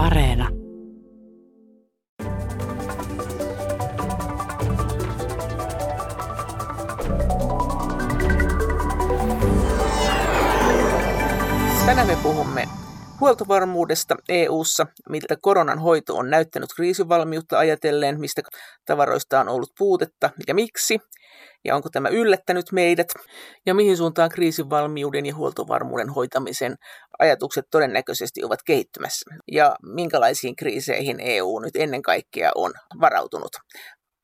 Areena. Huoltovarmuudesta EU:ssa, miltä koronan hoito on näyttänyt kriisivalmiutta ajatellen, mistä tavaroista on ollut puutetta ja miksi, ja onko tämä yllättänyt meidät, ja mihin suuntaan kriisivalmiuden ja huoltovarmuuden hoitamisen ajatukset todennäköisesti ovat kehittymässä, ja minkälaisiin kriiseihin EU nyt ennen kaikkea on varautunut.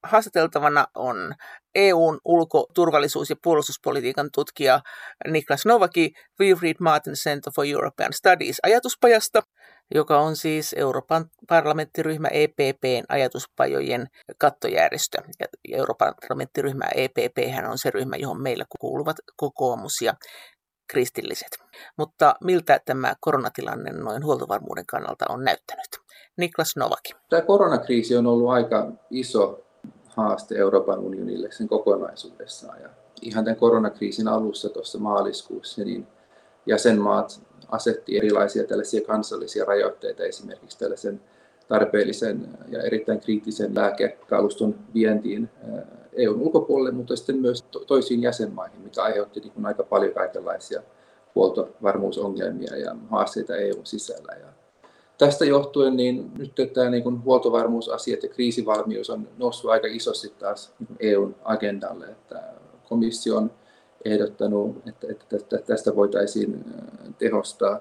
Haastateltavana on EUn ulko-, turvallisuus- ja puolustuspolitiikan tutkija Niklas Novaki Wilfried Martin Center for European Studies ajatuspajasta, joka on siis Euroopan parlamenttiryhmä EPPn ajatuspajojen kattojärjestö. Ja Euroopan parlamenttiryhmä EPP on se ryhmä, johon meillä kuuluvat kokoomus ja kristilliset. Mutta miltä tämä koronatilanne noin huoltovarmuuden kannalta on näyttänyt? Niklas Novaki. Tämä koronakriisi on ollut aika iso haaste Euroopan unionille sen kokonaisuudessaan. Ja ihan tämän koronakriisin alussa tuossa maaliskuussa niin jäsenmaat asetti erilaisia tällaisia kansallisia rajoitteita esimerkiksi tällaisen tarpeellisen ja erittäin kriittisen lääkekaluston vientiin EUn ulkopuolelle, mutta sitten myös toisiin jäsenmaihin, mikä aiheutti niin aika paljon kaikenlaisia huoltovarmuusongelmia ja haasteita EUn sisällä. Ja tästä johtuen niin nyt tämä niin huoltovarmuusasiat ja kriisivalmius on noussut aika isosti taas niin EUn agendalle, että komissio on ehdottanut, että, että tästä voitaisiin tehostaa.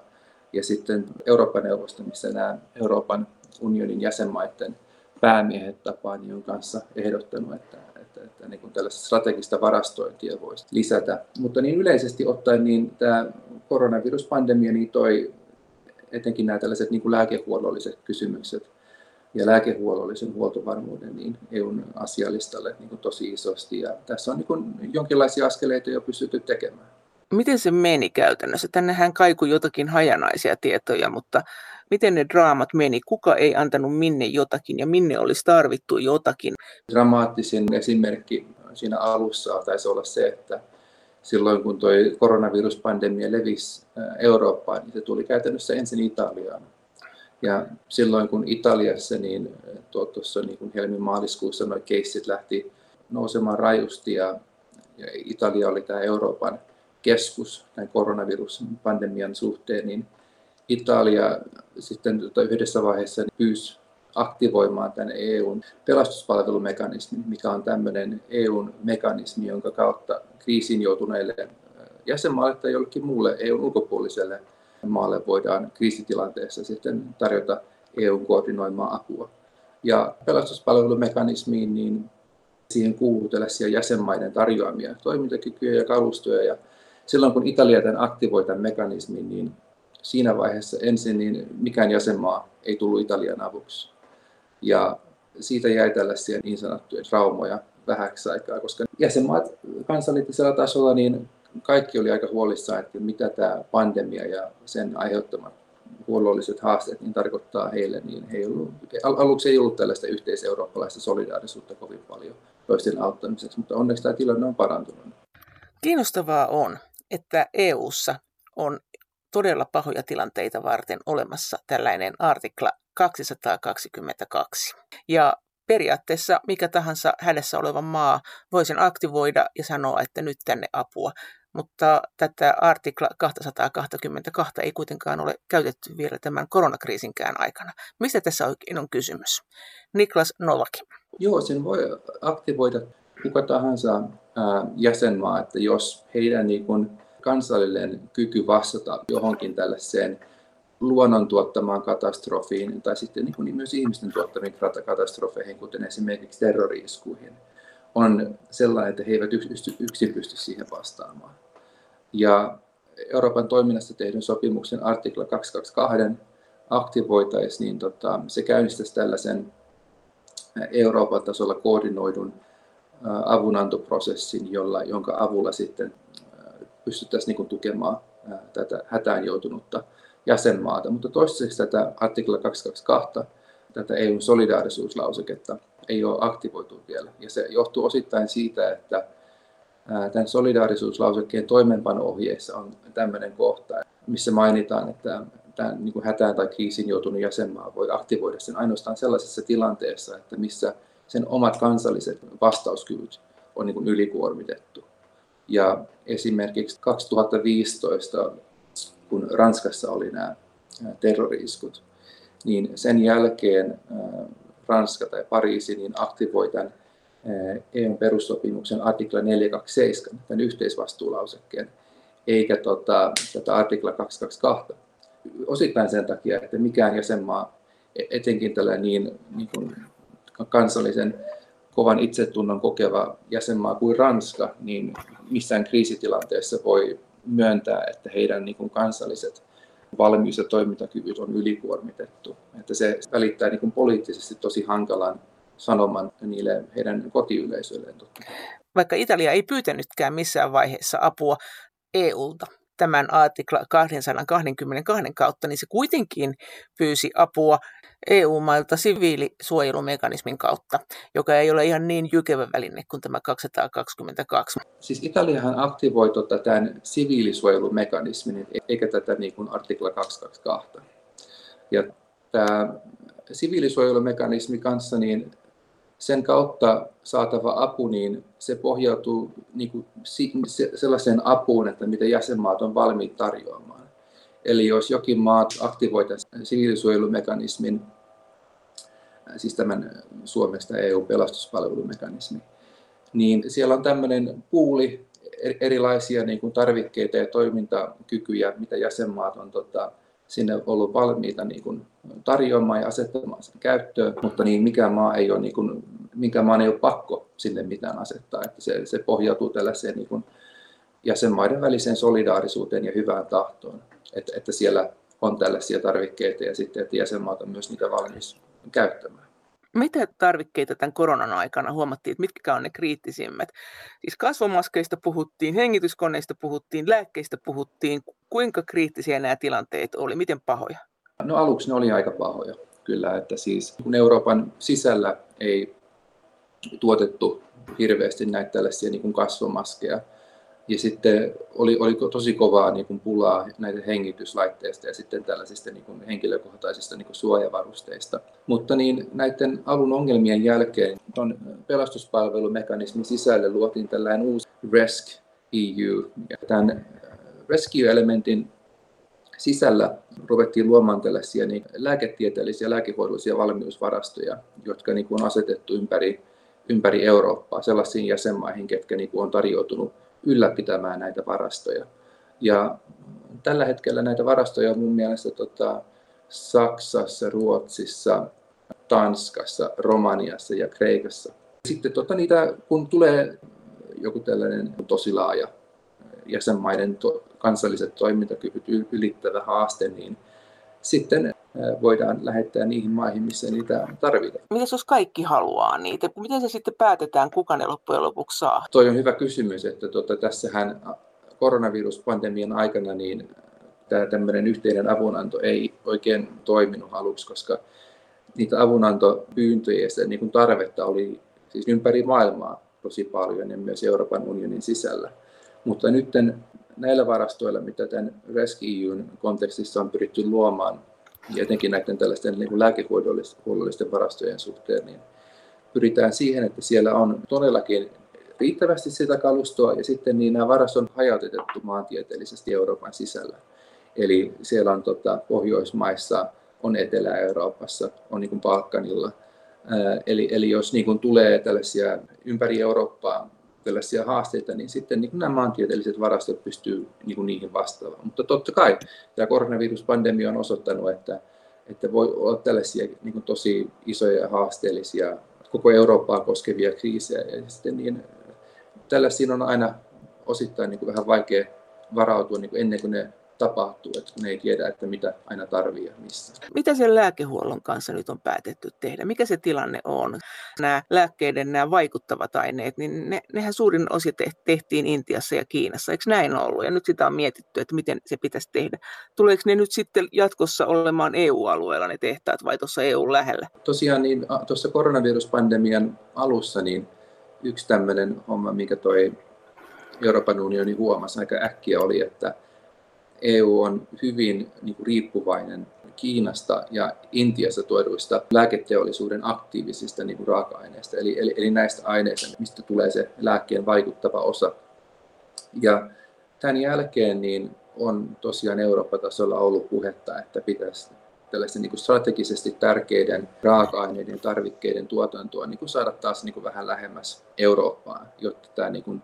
Ja sitten Euroopan neuvosto, missä nämä Euroopan unionin jäsenmaiden päämiehet tapaan, on kanssa ehdottanut, että, että, että niin kuin tällaista strategista varastointia voisi lisätä. Mutta niin yleisesti ottaen niin tämä koronaviruspandemia niin toi etenkin nämä tällaiset niin kuin lääkehuollolliset kysymykset ja lääkehuollollisen huoltovarmuuden niin EUn asialistalle niin kuin tosi isosti. Ja tässä on niin kuin jonkinlaisia askeleita jo pystytty tekemään. Miten se meni käytännössä? Tännehän kaikui jotakin hajanaisia tietoja, mutta miten ne draamat meni? Kuka ei antanut minne jotakin ja minne olisi tarvittu jotakin? Dramaattisin esimerkki siinä alussa taisi olla se, että silloin kun tuo koronaviruspandemia levisi Eurooppaan, niin se tuli käytännössä ensin Italiaan. Ja silloin kun Italiassa niin tuossa niin helmi-maaliskuussa nuo keissit lähti nousemaan rajusti ja, ja Italia oli tämä Euroopan keskus tämän koronaviruspandemian suhteen, niin Italia sitten tuota yhdessä vaiheessa pyysi aktivoimaan tämän EUn pelastuspalvelumekanismin, mikä on tämmöinen EUn mekanismi, jonka kautta kriisiin joutuneille jäsenmaalle tai jollekin muulle EUn ulkopuoliselle maalle voidaan kriisitilanteessa sitten tarjota EUn koordinoimaa apua. Ja pelastuspalvelumekanismiin niin siihen kuuluu tällaisia jäsenmaiden tarjoamia toimintakykyjä ja kalustoja. Ja silloin kun Italia tämän aktivoi tämän mekanismin, niin siinä vaiheessa ensin niin mikään jäsenmaa ei tullut Italian avuksi. Ja siitä jäi tällaisia niin sanottuja traumoja vähäksi aikaa, koska jäsenmaat kansallisella tasolla niin kaikki oli aika huolissaan, että mitä tämä pandemia ja sen aiheuttamat huollolliset haasteet niin tarkoittaa heille, niin he ei ollut, aluksi ei ollut tällaista yhteiseurooppalaista solidaarisuutta kovin paljon toisten auttamiseksi, mutta onneksi tämä tilanne on parantunut. Kiinnostavaa on, että EU:ssa on todella pahoja tilanteita varten olemassa tällainen artikla 222. Ja periaatteessa mikä tahansa hädessä oleva maa voi sen aktivoida ja sanoa, että nyt tänne apua. Mutta tätä artikla 222 ei kuitenkaan ole käytetty vielä tämän koronakriisinkään aikana. Mistä tässä oikein on kysymys? Niklas Novaki. Joo, sen voi aktivoida kuka tahansa jäsenmaa, että jos heidän niin kuin kansallinen kyky vastata johonkin tällaiseen luonnon tuottamaan katastrofiin tai sitten niin kuin myös ihmisten tuottamiin katastrofeihin, kuten esimerkiksi terroriiskuihin, on sellainen, että he eivät yksin pysty siihen vastaamaan. Ja Euroopan toiminnasta tehdyn sopimuksen artikla 222 aktivoitaisiin, niin tota, se käynnistäisi tällaisen Euroopan tasolla koordinoidun avunantoprosessin, jolla, jonka avulla sitten pystyttäisiin niin kuin, tukemaan tätä hätään joutunutta jäsenmaata. Mutta toistaiseksi tätä artikla 222, tätä EUn solidaarisuuslauseketta, ei ole aktivoitu vielä. Ja se johtuu osittain siitä, että tämän solidaarisuuslausekkeen toimeenpano-ohjeissa on tämmöinen kohta, missä mainitaan, että tämän niin kuin hätään tai kriisin joutunut jäsenmaa voi aktivoida sen ainoastaan sellaisessa tilanteessa, että missä sen omat kansalliset vastauskyvyt on niin kuin ylikuormitettu. Ja esimerkiksi 2015, kun Ranskassa oli nämä terroriiskut, niin sen jälkeen Ranska tai Pariisi niin aktivoi tämän EUn perussopimuksen artikla 427, tämän yhteisvastuulausekkeen, eikä tota, tätä artikla 222. Osittain sen takia, että mikään jäsenmaa, e-, etenkin tällä niin, niin kuin kansallisen kovan itsetunnon kokeva jäsenmaa kuin Ranska, niin missään kriisitilanteessa voi myöntää, että heidän niin kuin kansalliset valmius- ja toimintakyvyt on ylikuormitettu. Että se välittää niin kuin poliittisesti tosi hankalan sanoman niille heidän kotiyleisöilleen. Vaikka Italia ei pyytänytkään missään vaiheessa apua EUlta tämän artikla 222 kautta, niin se kuitenkin pyysi apua EU-mailta siviilisuojelumekanismin kautta, joka ei ole ihan niin jykevä väline kuin tämä 222. Siis Italiahan aktivoi tota tämän siviilisuojelumekanismin, eikä tätä niin kuin artikla 222. Ja tämä siviilisuojelumekanismi kanssa, niin sen kautta saatava apu, niin se pohjautuu niin kuin sellaiseen apuun, että mitä jäsenmaat on valmiit tarjoamaan. Eli jos jokin maa aktivoi tämän siviilisuojelumekanismin, siis tämän Suomesta EU-pelastuspalvelumekanismi, niin siellä on tämmöinen puuli erilaisia niin kuin tarvikkeita ja toimintakykyjä, mitä jäsenmaat on tota, sinne ollut valmiita niin kuin tarjoamaan ja asettamaan sen käyttöön, mutta niin mikään maa ei ole, niin kuin, mikään maa ei ole pakko sinne mitään asettaa. Että se, se pohjautuu tällaiseen niin kuin jäsenmaiden väliseen solidaarisuuteen ja hyvään tahtoon, että, että siellä on tällaisia tarvikkeita ja sitten, että jäsenmaat on myös niitä valmis käyttämään. Mitä tarvikkeita tämän koronan aikana huomattiin, että mitkä on ne kriittisimmät? Siis kasvomaskeista puhuttiin, hengityskoneista puhuttiin, lääkkeistä puhuttiin. Kuinka kriittisiä nämä tilanteet oli? Miten pahoja? No aluksi ne oli aika pahoja, kyllä. Että siis kun Euroopan sisällä ei tuotettu hirveästi näitä tällaisia niin kuin kasvomaskeja, ja sitten oli, oli tosi kovaa niin kuin pulaa näitä hengityslaitteista ja sitten tällaisista niin kuin henkilökohtaisista niin kuin suojavarusteista. Mutta niin näiden alun ongelmien jälkeen tuon pelastuspalvelumekanismin sisälle luotiin tällainen uusi RESC EU. Ja tämän Rescue-elementin sisällä ruvettiin luomaan tällaisia niin lääketieteellisiä lääkehoidollisia valmiusvarastoja, jotka niin kuin on asetettu ympäri, ympäri Eurooppaa sellaisiin jäsenmaihin, ketkä niin kuin on tarjoutunut ylläpitämään näitä varastoja. Ja tällä hetkellä näitä varastoja on mun mielestä tota, Saksassa, Ruotsissa, Tanskassa, Romaniassa ja Kreikassa. Sitten tota, niitä, kun tulee joku tällainen tosi laaja jäsenmaiden to, kansalliset toimintakyvyt ylittävä haaste, niin sitten voidaan lähettää niihin maihin, missä niitä tarvitaan. Mitäs jos kaikki haluaa niitä? Miten se sitten päätetään, kuka ne loppujen lopuksi saa? Toi on hyvä kysymys, että tuota, tässähän koronaviruspandemian aikana niin tämä tämmöinen yhteinen avunanto ei oikein toiminut aluksi, koska niitä avunantopyyntöjä ja sitä, niin kuin tarvetta oli siis ympäri maailmaa tosi paljon ja myös Euroopan unionin sisällä. Mutta nyt näillä varastoilla, mitä tämän RESC-EUn kontekstissa on pyritty luomaan, ja etenkin näiden tällaisten niin lääkehuollollisten varastojen suhteen, niin pyritään siihen, että siellä on todellakin riittävästi sitä kalustoa ja sitten niin nämä varastot on hajautettu maantieteellisesti Euroopan sisällä. Eli siellä on tota, Pohjoismaissa, on Etelä-Euroopassa, on niin kuin Balkanilla. eli, eli jos niin kuin tulee tällaisia ympäri Eurooppaa tällaisia haasteita, niin sitten niin nämä maantieteelliset varastot pystyy niin niihin vastaamaan. Mutta totta kai tämä koronaviruspandemia on osoittanut, että, että voi olla tällaisia niin tosi isoja ja haasteellisia koko Eurooppaa koskevia kriisejä. Ja sitten niin, tällaisiin on aina osittain niin vähän vaikea varautua niin kuin ennen kuin ne tapahtuu, että kun ei tiedä, että mitä aina tarvii ja missä. Mitä sen lääkehuollon kanssa nyt on päätetty tehdä? Mikä se tilanne on? Nämä lääkkeiden nämä vaikuttavat aineet, niin ne, nehän suurin osa tehtiin Intiassa ja Kiinassa. Eikö näin ollut? Ja nyt sitä on mietitty, että miten se pitäisi tehdä. Tuleeko ne nyt sitten jatkossa olemaan EU-alueella ne tehtaat vai tuossa EU lähellä? Tosiaan niin tuossa koronaviruspandemian alussa niin yksi tämmöinen homma, mikä toi Euroopan unioni huomasi aika äkkiä oli, että EU on hyvin niin kuin riippuvainen Kiinasta ja Intiassa tuoduista lääketeollisuuden aktiivisista niin kuin raaka-aineista, eli, eli, eli näistä aineista, mistä tulee se lääkkeen vaikuttava osa. Ja tämän jälkeen niin on tosiaan Eurooppa-tasolla ollut puhetta, että pitäisi tällaisten niin strategisesti tärkeiden raaka-aineiden ja tarvikkeiden tuotantoa niin kuin saada taas niin kuin vähän lähemmäs Eurooppaa, jotta tämä niin kuin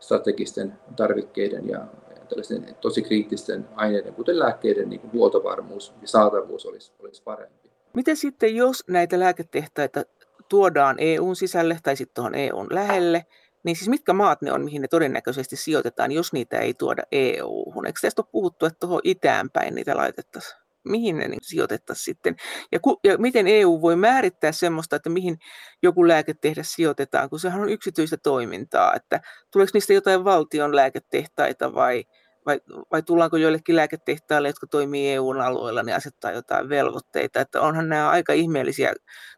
strategisten tarvikkeiden ja tällaisten tosi kriittisten aineiden, kuten lääkkeiden niin kuin huoltovarmuus ja saatavuus olisi, olisi parempi. Miten sitten, jos näitä lääketehtaita tuodaan EUn sisälle tai sitten tuohon EUn lähelle, niin siis mitkä maat ne on, mihin ne todennäköisesti sijoitetaan, jos niitä ei tuoda EU-hun? Eikö tästä ole puhuttu, että tuohon itään päin niitä laitettaisiin? Mihin ne niin sijoitettaisiin sitten? Ja, ku, ja miten EU voi määrittää semmoista, että mihin joku lääketehdas sijoitetaan, kun sehän on yksityistä toimintaa, että tuleeko niistä jotain valtion lääketehtaita vai, vai, vai tullaanko joillekin lääketehtaille, jotka toimii EU-alueella, niin asettaa jotain velvoitteita, että onhan nämä aika ihmeellisiä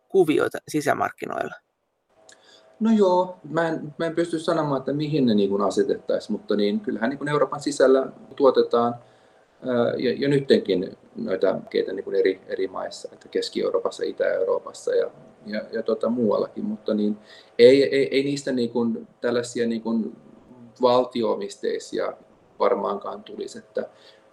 kuvioita sisämarkkinoilla. No joo, mä en, mä en pysty sanomaan, että mihin ne niin asetettaisiin, mutta niin, kyllähän niin Euroopan sisällä tuotetaan ja, ja nyttenkin noita keitä niin eri, eri maissa, että Keski-Euroopassa, Itä-Euroopassa ja, ja, ja tota, muuallakin, mutta niin, ei, ei, ei niistä niin kuin, tällaisia niin kuin valtioomisteisia varmaankaan tulisi, että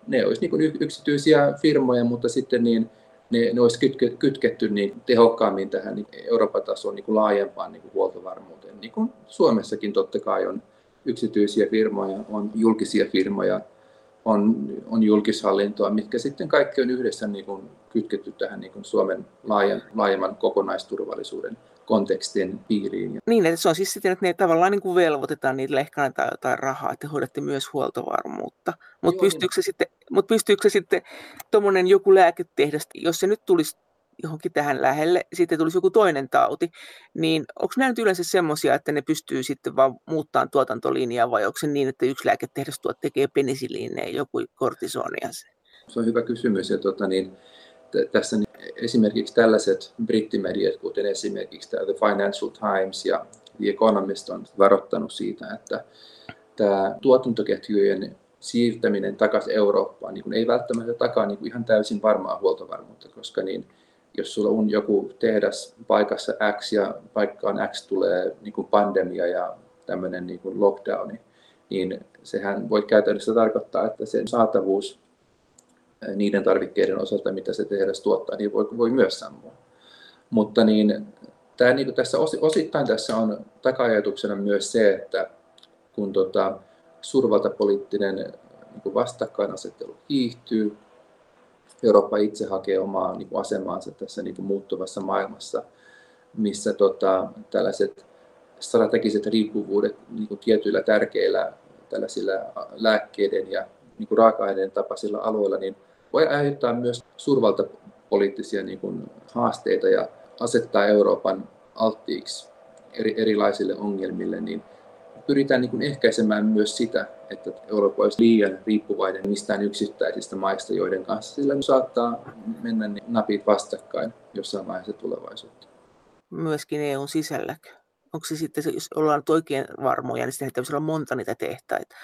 ne olisi niin yksityisiä firmoja, mutta sitten niin, ne, ne olisi kytke, kytketty niin tehokkaammin tähän niin Euroopan tasoon niin laajempaan niin huoltovarmuuteen. Niin kuin Suomessakin totta kai on yksityisiä firmoja, on julkisia firmoja, on, on julkishallintoa, mitkä sitten kaikki on yhdessä niin kuin kytketty tähän niin kuin Suomen laajan, laajemman kokonaisturvallisuuden kontekstin piiriin. Niin, että se on siis siten, että ne tavallaan niin kuin velvoitetaan niille ehkä antaa jotain rahaa, että hoidatte myös huoltovarmuutta. Mutta pystyykö, se sitten, mut pystyykö se sitten tuommoinen joku lääketehdas, jos se nyt tulisi johonkin tähän lähelle, sitten tulisi joku toinen tauti, niin onko nämä nyt yleensä semmoisia, että ne pystyy sitten vaan muuttamaan tuotantolinjaa vai onko se niin, että yksi lääketehdas tuot tekee penisiliineen joku kortisonia? Se on hyvä kysymys. Ja tota, niin, tässä niin esimerkiksi tällaiset brittimediat, kuten esimerkiksi The Financial Times ja The Economist on varoittanut siitä, että tämä tuotantoketjujen siirtäminen takaisin Eurooppaan niin ei välttämättä takaa niin ihan täysin varmaa huoltovarmuutta, koska niin, jos sulla on joku tehdas paikassa X ja paikkaan X tulee niin kuin pandemia ja tämmöinen niin kuin lockdowni, niin sehän voi käytännössä tarkoittaa, että sen saatavuus niiden tarvikkeiden osalta, mitä se tehdas tuottaa, niin voi, voi myös sammua. Mutta niin, tämä, niin tässä osittain tässä on taka-ajatuksena myös se, että kun tota, suurvaltapoliittinen niin vastakkainasettelu kiihtyy, Eurooppa itse hakee omaa niin kuin asemaansa tässä niin kuin muuttuvassa maailmassa, missä tota, tällaiset strategiset riippuvuudet niin kuin tietyillä tärkeillä tällaisilla lääkkeiden ja niin kuin raaka-aineiden tapaisilla alueilla, niin voi aiheuttaa myös suurvaltapoliittisia niin kuin, haasteita ja asettaa Euroopan alttiiksi eri, erilaisille ongelmille, niin pyritään niin kuin ehkäisemään myös sitä, että Eurooppa olisi liian riippuvainen mistään yksittäisistä maista, joiden kanssa sillä saattaa mennä niin napit vastakkain jossain vaiheessa tulevaisuutta. Myöskin EUn sisälläkö? Onko se sitten, jos ollaan oikein varmoja, niin sitten täytyy olla monta niitä tehtaita.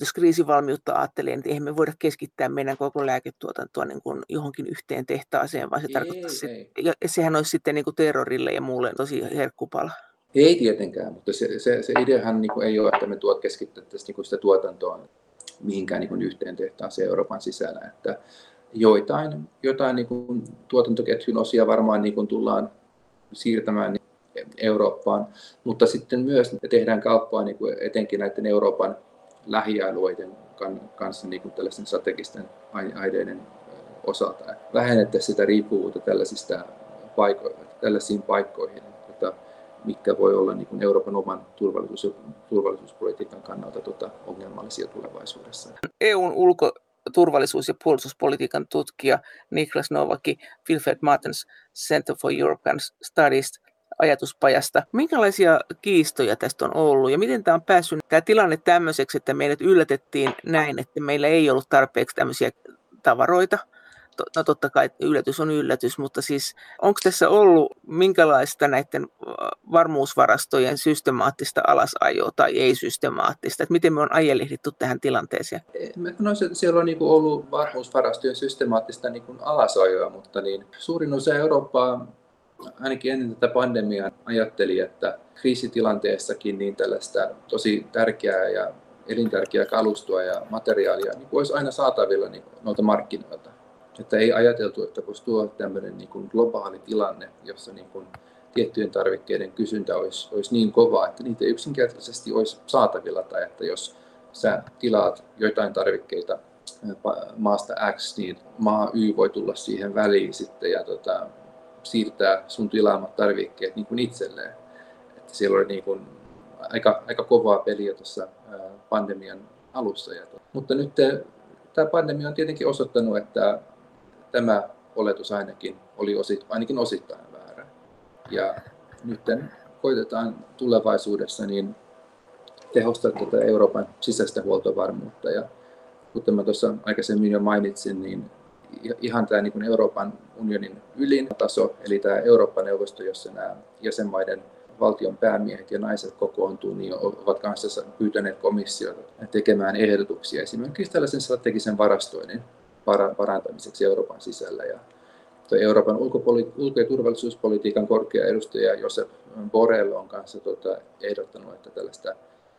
Jos kriisivalmiutta ajattelee, niin eihän me voida keskittää meidän koko lääketuotantoa niin kuin johonkin yhteen tehtaaseen, vaan se ei, tarkoittaa, ei. ja sehän olisi sitten niin kuin terrorille ja muulle tosi herkkupala. Ei tietenkään, mutta se, se, se ideahan niin kuin ei ole, että me tuot keskittäisiin niin sitä tuotantoa mihinkään niin kuin yhteen tehtaaseen Euroopan sisällä. Että joitain joitain niin kuin tuotantoketjun osia varmaan niin kuin tullaan siirtämään niin Eurooppaan, mutta sitten myös tehdään kauppaa niin kuin etenkin näiden Euroopan lähialueiden kanssa niin kuin tällaisten strategisten aineiden osalta. Vähennettäisiin sitä riippuvuutta tällaisista paiko- tällaisiin paikkoihin, mitkä voi olla niin kuin Euroopan oman turvallisuus- turvallisuuspolitiikan kannalta tota, ongelmallisia tulevaisuudessa. EUn ulko turvallisuus- ja puolustuspolitiikan tutkija Niklas Novaki Wilfred Martens Center for European Studies ajatuspajasta. Minkälaisia kiistoja tästä on ollut ja miten tämä on päässyt tämä tilanne tämmöiseksi, että meidät yllätettiin näin, että meillä ei ollut tarpeeksi tämmöisiä tavaroita no totta kai yllätys on yllätys, mutta siis onko tässä ollut minkälaista näiden varmuusvarastojen systemaattista alasajoa tai ei-systemaattista, että miten me on ajelihdittu tähän tilanteeseen? Mä sanoisin, että siellä on niin ollut varmuusvarastojen systemaattista niin alasajoa, mutta niin suurin osa Eurooppaa ainakin ennen tätä pandemiaa ajatteli, että kriisitilanteessakin niin tällaista tosi tärkeää ja elintärkeää kalustoa ja materiaalia niin olisi aina saatavilla niin noilta markkinoilta. Että ei ajateltu, että voisi tuoda tämmöinen niin kuin globaali tilanne, jossa niin kuin tiettyjen tarvikkeiden kysyntä olisi, olisi niin kova, että niitä yksinkertaisesti olisi saatavilla, tai että jos sä tilaat joitain tarvikkeita maasta X, niin maa Y voi tulla siihen väliin sitten ja tota, siirtää sun tilaamat tarvikkeet niin kuin itselleen. Että siellä oli niin kuin aika, aika kovaa peliä tuossa pandemian alussa. Ja, mutta nyt tämä pandemia on tietenkin osoittanut, että tämä oletus ainakin oli osit, ainakin osittain väärä. Ja nyt koitetaan tulevaisuudessa niin tehostaa tätä Euroopan sisäistä huoltovarmuutta. Ja kuten mä tuossa aikaisemmin jo mainitsin, niin ihan tämä niin Euroopan unionin ylin taso, eli tämä Euroopan neuvosto, jossa nämä jäsenmaiden valtion päämiehet ja naiset kokoontuu, niin ovat kanssa pyytäneet komissiota tekemään ehdotuksia esimerkiksi tällaisen strategisen varastoinnin parantamiseksi Euroopan sisällä. Ja Euroopan ulko- ja turvallisuuspolitiikan korkea edustaja Josep Borrell on kanssa tuota, ehdottanut, että tällaista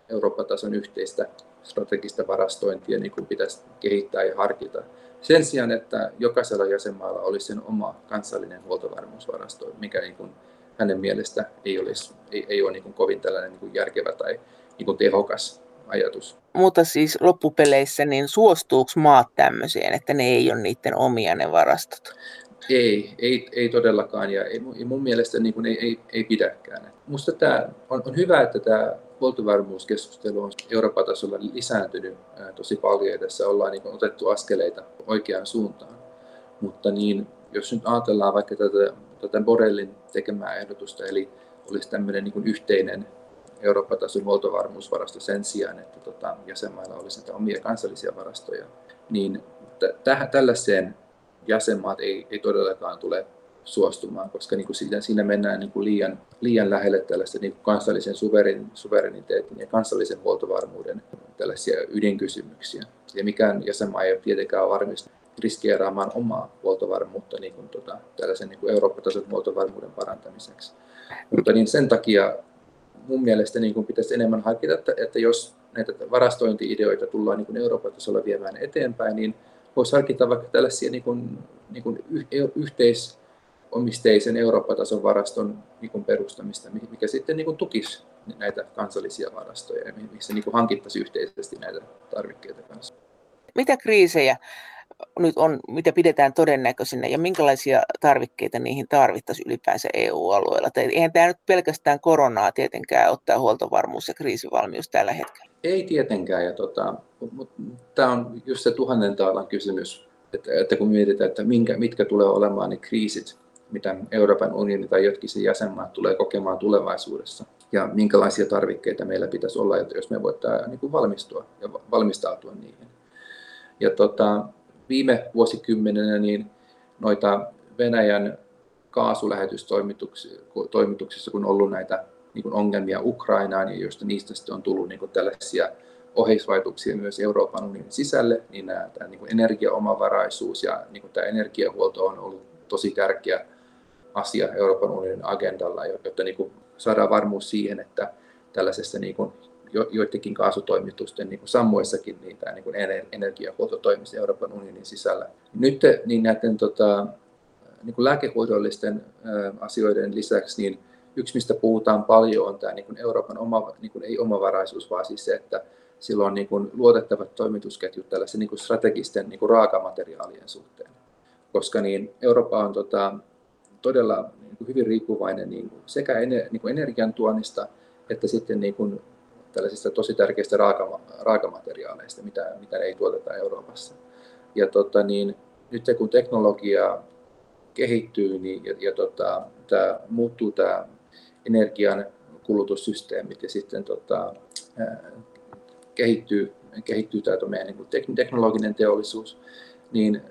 Eurooppa-tason yhteistä strategista varastointia niin kuin pitäisi kehittää ja harkita. Sen sijaan, että jokaisella jäsenmaalla olisi sen oma kansallinen huoltovarmuusvarasto, mikä niin kuin hänen mielestä ei, olisi, ei, ei ole niin kuin kovin tällainen niin kuin järkevä tai niin kuin tehokas ajatus. Mutta siis loppupeleissä, niin suostuuko maat tämmöiseen, että ne ei ole niiden omia ne varastot? Ei, ei, ei todellakaan ja ei, mun mielestä niin kuin ei, ei, ei pidäkään. Minusta tämä on, on hyvä, että tämä huoltovarmuuskeskustelu on Euroopan tasolla lisääntynyt tosi paljon ja tässä ollaan niin kuin otettu askeleita oikeaan suuntaan. Mutta niin, jos nyt ajatellaan vaikka tätä, tätä Borellin tekemää ehdotusta, eli olisi tämmöinen niin kuin yhteinen Euroopan tason huoltovarmuusvarasto sen sijaan, että tota, jäsenmailla olisi näitä omia kansallisia varastoja, niin t- tällaiseen jäsenmaat ei, ei todellakaan tule suostumaan, koska niin kuin siinä, siinä mennään niin kuin liian, liian lähelle tällaista niin kuin kansallisen suverin, suvereniteetin ja kansallisen huoltovarmuuden tällaisia ydinkysymyksiä. Ja mikään jäsenmaa ei ole tietenkään varmista riskeeraamaan omaa huoltovarmuutta niin kuin, tota, tällaisen niin kuin Eurooppa-tason huoltovarmuuden parantamiseksi. Mutta niin sen takia mun mielestä niin kuin pitäisi enemmän harkita, että, että jos näitä varastointi-ideoita tullaan niin kuin Euroopan tasolla viemään eteenpäin, niin voisi harkita vaikka tällaisia niin kuin, niin kuin yhteisomisteisen Eurooppa-tason varaston niin kuin perustamista, mikä sitten niin kuin tukisi näitä kansallisia varastoja ja missä niin kuin yhteisesti näitä tarvikkeita kanssa. Mitä kriisejä nyt on, mitä pidetään todennäköisinä ja minkälaisia tarvikkeita niihin tarvittaisiin ylipäänsä EU-alueella? Tai eihän tämä nyt pelkästään koronaa tietenkään ottaa huoltovarmuus ja kriisivalmius tällä hetkellä. Ei tietenkään. Ja tota, tämä on just se tuhannen taalan kysymys, että, että kun mietitään, että minkä, mitkä tulee olemaan ne kriisit, mitä Euroopan unioni tai jotkin sen jäsenmaat tulee kokemaan tulevaisuudessa ja minkälaisia tarvikkeita meillä pitäisi olla, jos me voidaan niin valmistua ja valmistautua niihin. Ja tota, viime vuosikymmenenä niin noita Venäjän kaasulähetystoimituksissa, kun on ollut näitä niin ongelmia Ukrainaan, ja joista niistä sitten on tullut niin tällaisia oheisvaikutuksia myös Euroopan unionin sisälle, niin nämä, tämä niin energiaomavaraisuus ja niin tämä energiahuolto on ollut tosi tärkeä asia Euroopan unionin agendalla, jotta niin saadaan varmuus siihen, että tällaisessa niin joidenkin kaasutoimitusten niin kuin sammuessakin niin tämä niin kuin toimisi Euroopan unionin sisällä. Nyt niin näiden tota, niin kuin lääkehoidollisten asioiden lisäksi niin yksi, mistä puhutaan paljon, on tämä niin kuin Euroopan oma, niin kuin ei omavaraisuus, vaan siis se, että sillä on niin kuin luotettavat toimitusketjut tällaisen niin kuin strategisten niin kuin raakamateriaalien suhteen. Koska niin Eurooppa on tota, todella niin kuin hyvin riippuvainen niin kuin sekä ener, niin kuin energiantuonnista että sitten niin kuin tällaisista tosi tärkeistä raaka, raakamateriaaleista, mitä, mitä ei tuoteta Euroopassa. Ja tota, niin, nyt kun teknologia kehittyy niin, ja, ja tota, tämä, muuttuu tämä energian kulutussysteemit ja sitten tota, ää, kehittyy, kehittyy tämä meidän niin teknologinen teollisuus, niin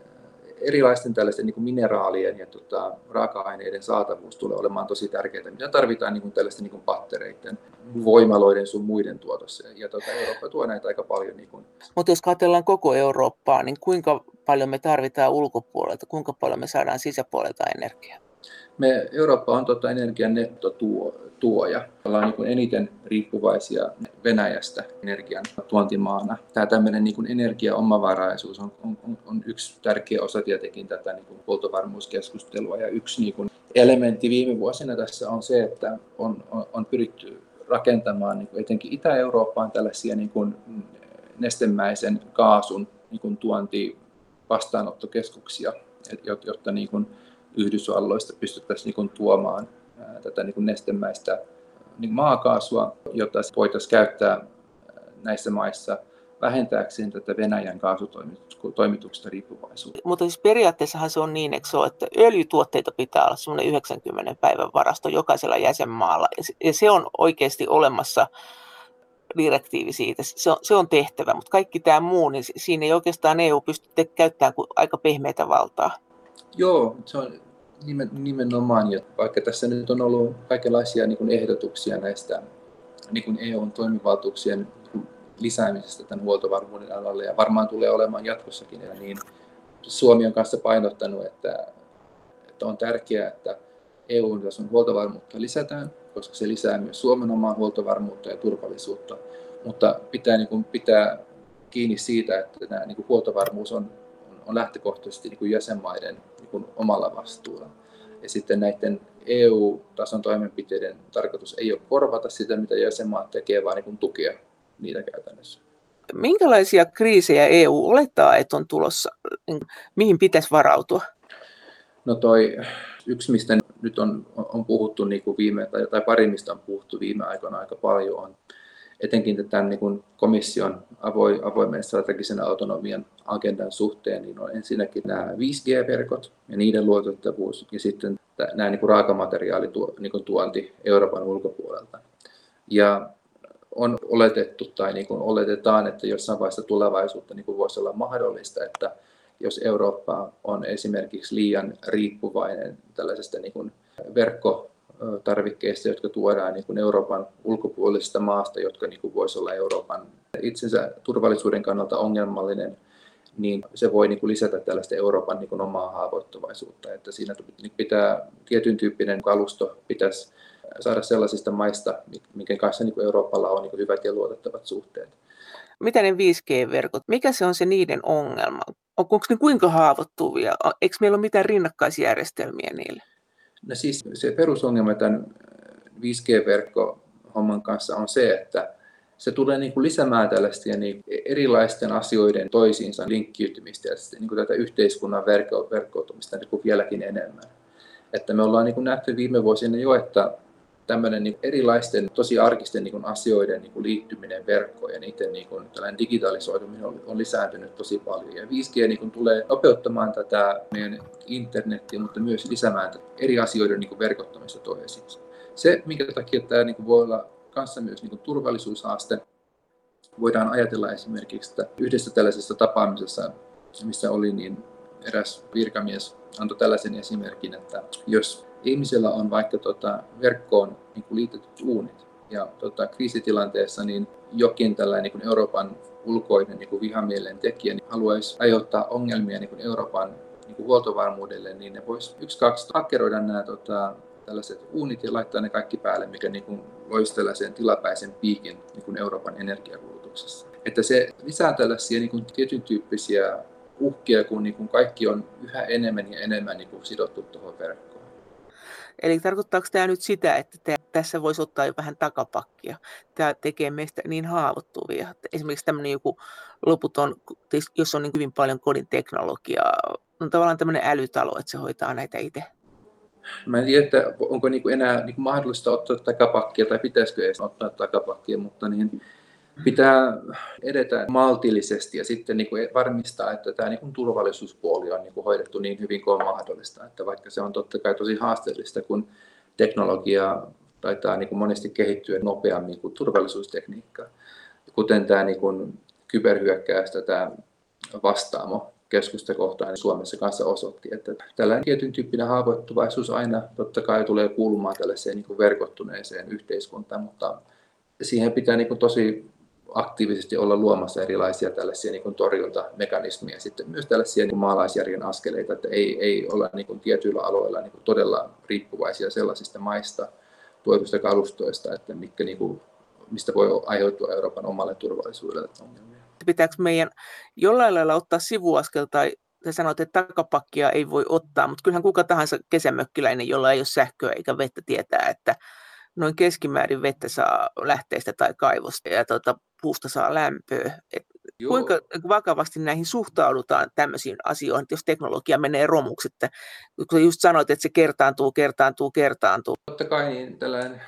erilaisten tällaisten niin kuin mineraalien ja tota, raaka-aineiden saatavuus tulee olemaan tosi tärkeää, mitä tarvitaan niin kuin tällaisten niin kuin pattereiden, voimaloiden sun muiden tuotossa. Ja tota, Eurooppa tuo näitä aika paljon. Niin kuin... Mutta jos katsellaan koko Eurooppaa, niin kuinka paljon me tarvitaan ulkopuolelta, kuinka paljon me saadaan sisäpuolelta energiaa? Me, Eurooppa on tota energian nettotuoja. Ollaan niin eniten riippuvaisia Venäjästä energian tuontimaana. Tämä tämmöinen niin energiaomavaraisuus on, on, on, yksi tärkeä osa tietenkin tätä niin huoltovarmuuskeskustelua. Ja yksi niin kuin elementti viime vuosina tässä on se, että on, on, on pyritty rakentamaan niin kuin etenkin Itä-Eurooppaan tällaisia niin kuin nestemäisen kaasun niin kuin tuonti vastaanottokeskuksia, jotta niin kuin Yhdysvalloista pystyttäisiin niin tuomaan tätä niin nestemäistä niin maakaasua, jota voitaisiin käyttää näissä maissa vähentääkseen tätä Venäjän kaasutoimituksesta riippuvaisuutta. Mutta siis periaatteessahan se on niin, että, se on, että öljytuotteita pitää olla semmoinen 90 päivän varasto jokaisella jäsenmaalla. Ja se on oikeasti olemassa direktiivi siitä, se on, se on tehtävä, mutta kaikki tämä muu, niin siinä ei oikeastaan EU pysty käyttämään kuin aika pehmeitä valtaa. Joo, se on nimen, nimenomaan, ja vaikka tässä nyt on ollut kaikenlaisia niin kuin ehdotuksia näistä niin kuin EUn toimivaltuuksien lisäämisestä tämän huoltovarmuuden alalle, ja varmaan tulee olemaan jatkossakin, ja niin Suomi on kanssa painottanut, että, että on tärkeää, että EUn tason huoltovarmuutta lisätään, koska se lisää myös Suomen omaa huoltovarmuutta ja turvallisuutta, mutta pitää niin kuin, pitää kiinni siitä, että tämä niin kuin huoltovarmuus on on lähtökohtaisesti niin kuin jäsenmaiden niin kuin omalla vastuulla. Ja sitten näiden EU-tason toimenpiteiden tarkoitus ei ole korvata sitä, mitä jäsenmaat tekee, vaan niin kuin tukea niitä käytännössä. Minkälaisia kriisejä EU olettaa, että on tulossa? Mihin pitäisi varautua? No toi yksi, mistä nyt on, on puhuttu niin kuin viime, tai, tai pari, mistä on puhuttu viime aikoina aika paljon, on etenkin tämän niin kuin komission avoimen strategisen autonomian agendan suhteen, niin on ensinnäkin nämä 5G-verkot ja niiden luotettavuus ja sitten nämä niin kuin raakamateriaalituonti niin Euroopan ulkopuolelta. Ja on oletettu tai niin kuin oletetaan, että jossain vaiheessa tulevaisuutta niin kuin voisi olla mahdollista, että jos Eurooppa on esimerkiksi liian riippuvainen tällaisesta niin kuin verkko tarvikkeista, jotka tuodaan niin kuin Euroopan ulkopuolisesta maasta, jotka niin kuin voisi olla Euroopan itsensä turvallisuuden kannalta ongelmallinen, niin se voi niin kuin lisätä tällaista Euroopan niin kuin omaa haavoittuvaisuutta. Että siinä pitää tietyn tyyppinen kalusto pitäisi saada sellaisista maista, minkä kanssa niin kuin Euroopalla on niin kuin hyvät ja luotettavat suhteet. Mitä ne 5G-verkot, mikä se on se niiden ongelma? Onko ne kuinka haavoittuvia? Eikö meillä ole mitään rinnakkaisjärjestelmiä niille? No siis se perusongelma tämän 5G-verkko-homman kanssa on se, että se tulee niin kuin lisäämään tällaista niin erilaisten asioiden toisiinsa linkkiytymistä ja niin kuin tätä yhteiskunnan verkko- verkkoutumista niin kuin vieläkin enemmän. Että me ollaan niin kuin nähty viime vuosina jo, että tämmöinen niin erilaisten tosi arkisten niin asioiden niin liittyminen verkkoon ja niiden niin kuin, tällainen digitalisoituminen on, on lisääntynyt tosi paljon. Ja 5G niin kuin, tulee nopeuttamaan tätä meidän internetiä, mutta myös lisäämään eri asioiden niin kuin, verkottamista toisiinsa. Se, minkä takia tämä niin kuin, voi olla kanssa myös niin kuin, turvallisuushaaste, voidaan ajatella esimerkiksi, että yhdessä tällaisessa tapaamisessa, missä oli, niin eräs virkamies antoi tällaisen esimerkin, että jos ihmisellä on vaikka tota, verkkoon niin kuin liitetyt uunit, ja tota, kriisitilanteessa niin jokin tällainen niin kuin Euroopan ulkoinen niin kuin vihamielen tekijä niin haluaisi aiheuttaa ongelmia niin kuin Euroopan niin kuin huoltovarmuudelle, niin ne voisi yksi, kaksi hakkeroida nämä tota, tällaiset uunit ja laittaa ne kaikki päälle, mikä niin kuin loisi tällaisen tilapäisen piikin niin kuin Euroopan energiakulutuksessa. Että se lisää tällaisia niin kuin tietyn tyyppisiä uhkia, kun niin kuin kaikki on yhä enemmän ja enemmän niin kuin sidottu tuohon verkkoon. Eli tarkoittaako tämä nyt sitä, että tämä, tässä voisi ottaa jo vähän takapakkia? Tämä tekee meistä niin haavoittuvia. Esimerkiksi tämmöinen joku loputon, jos on niin hyvin paljon kodin teknologiaa, on tavallaan tämmöinen älytalo, että se hoitaa näitä itse. Mä en tiedä, että onko niin enää niin mahdollista ottaa takapakkia tai pitäisikö edes ottaa takapakkia, mutta niin pitää edetä maltillisesti ja sitten niin kuin varmistaa, että tämä niin kuin turvallisuuspuoli on niin kuin hoidettu niin hyvin kuin on mahdollista. Että vaikka se on totta kai tosi haasteellista, kun teknologia taitaa niin kuin monesti kehittyä nopeammin kuin turvallisuustekniikka, kuten tämä niin kuin kyberhyökkäys, tämä vastaamo keskusta kohtaan niin Suomessa kanssa osoitti, että tällainen tietyn tyyppinen haavoittuvaisuus aina totta kai tulee kuulumaan tällaiseen niin kuin verkottuneeseen yhteiskuntaan, mutta siihen pitää niin kuin tosi aktiivisesti olla luomassa erilaisia tällaisia niin kuin torjuntamekanismeja, sitten myös tällaisia niin kuin maalaisjärjen askeleita, että ei, ei olla niin kuin tietyillä aloilla niin kuin todella riippuvaisia sellaisista maista, tuotuista kalustoista, että mitkä, niin kuin, mistä voi aiheutua Euroopan omalle turvallisuudelle ongelmia. Pitääkö meidän jollain lailla ottaa sivuaskel tai sä sanoit, että takapakkia ei voi ottaa, mutta kyllähän kuka tahansa kesämökkiläinen, jolla ei ole sähköä eikä vettä, tietää, että noin keskimäärin vettä saa lähteestä tai kaivosta ja tuota, puusta saa lämpöä. Et kuinka vakavasti näihin suhtaudutaan tämmöisiin asioihin, että jos teknologia menee romuksi, että kun just sanoit, että se kertaantuu, kertaantuu, kertaantuu. Totta kai niin tällainen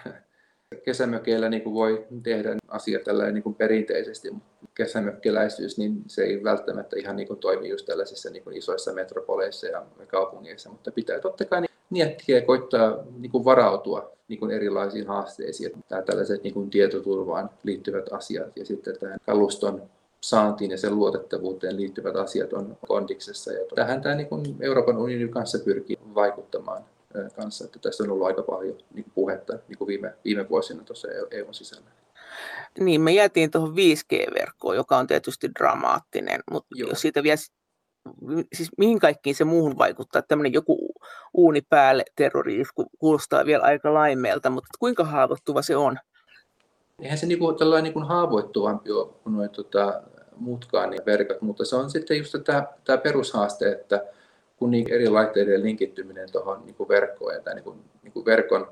kesämökeillä niin kuin voi tehdä asiat tällainen niin kuin perinteisesti, mutta kesämökkiläisyys, niin se ei välttämättä ihan niin kuin toimi just tällaisissa niin kuin isoissa metropoleissa ja kaupungeissa, mutta pitää totta kai niin miettiä ja koittaa niin kuin varautua niin kuin erilaisiin haasteisiin. Tämä tällaiset niin kuin tietoturvaan liittyvät asiat ja sitten tähän kaluston saantiin ja sen luotettavuuteen liittyvät asiat on kondiksessa. Ja tähän tämä niin kuin Euroopan unionin kanssa pyrkii vaikuttamaan kanssa. Että tässä on ollut aika paljon niin kuin puhetta niin kuin viime, viime vuosina tuossa EUn sisällä. Niin, me jäätiin tuohon 5G-verkkoon, joka on tietysti dramaattinen, mutta Joo. jos siitä vielä siis mihin kaikkiin se muuhun vaikuttaa. Tämmöinen joku uuni päälle terrori kuulostaa vielä aika laimeelta, mutta kuinka haavoittuva se on? Eihän se niinku, tällainen niinku haavoittuvampi ole kuin noin, tota, muutkaan niin verkot, mutta se on sitten just tämä, tämä perushaaste, että kun niin eri laitteiden linkittyminen tuohon niin verkkoon ja tämän niin niin verkon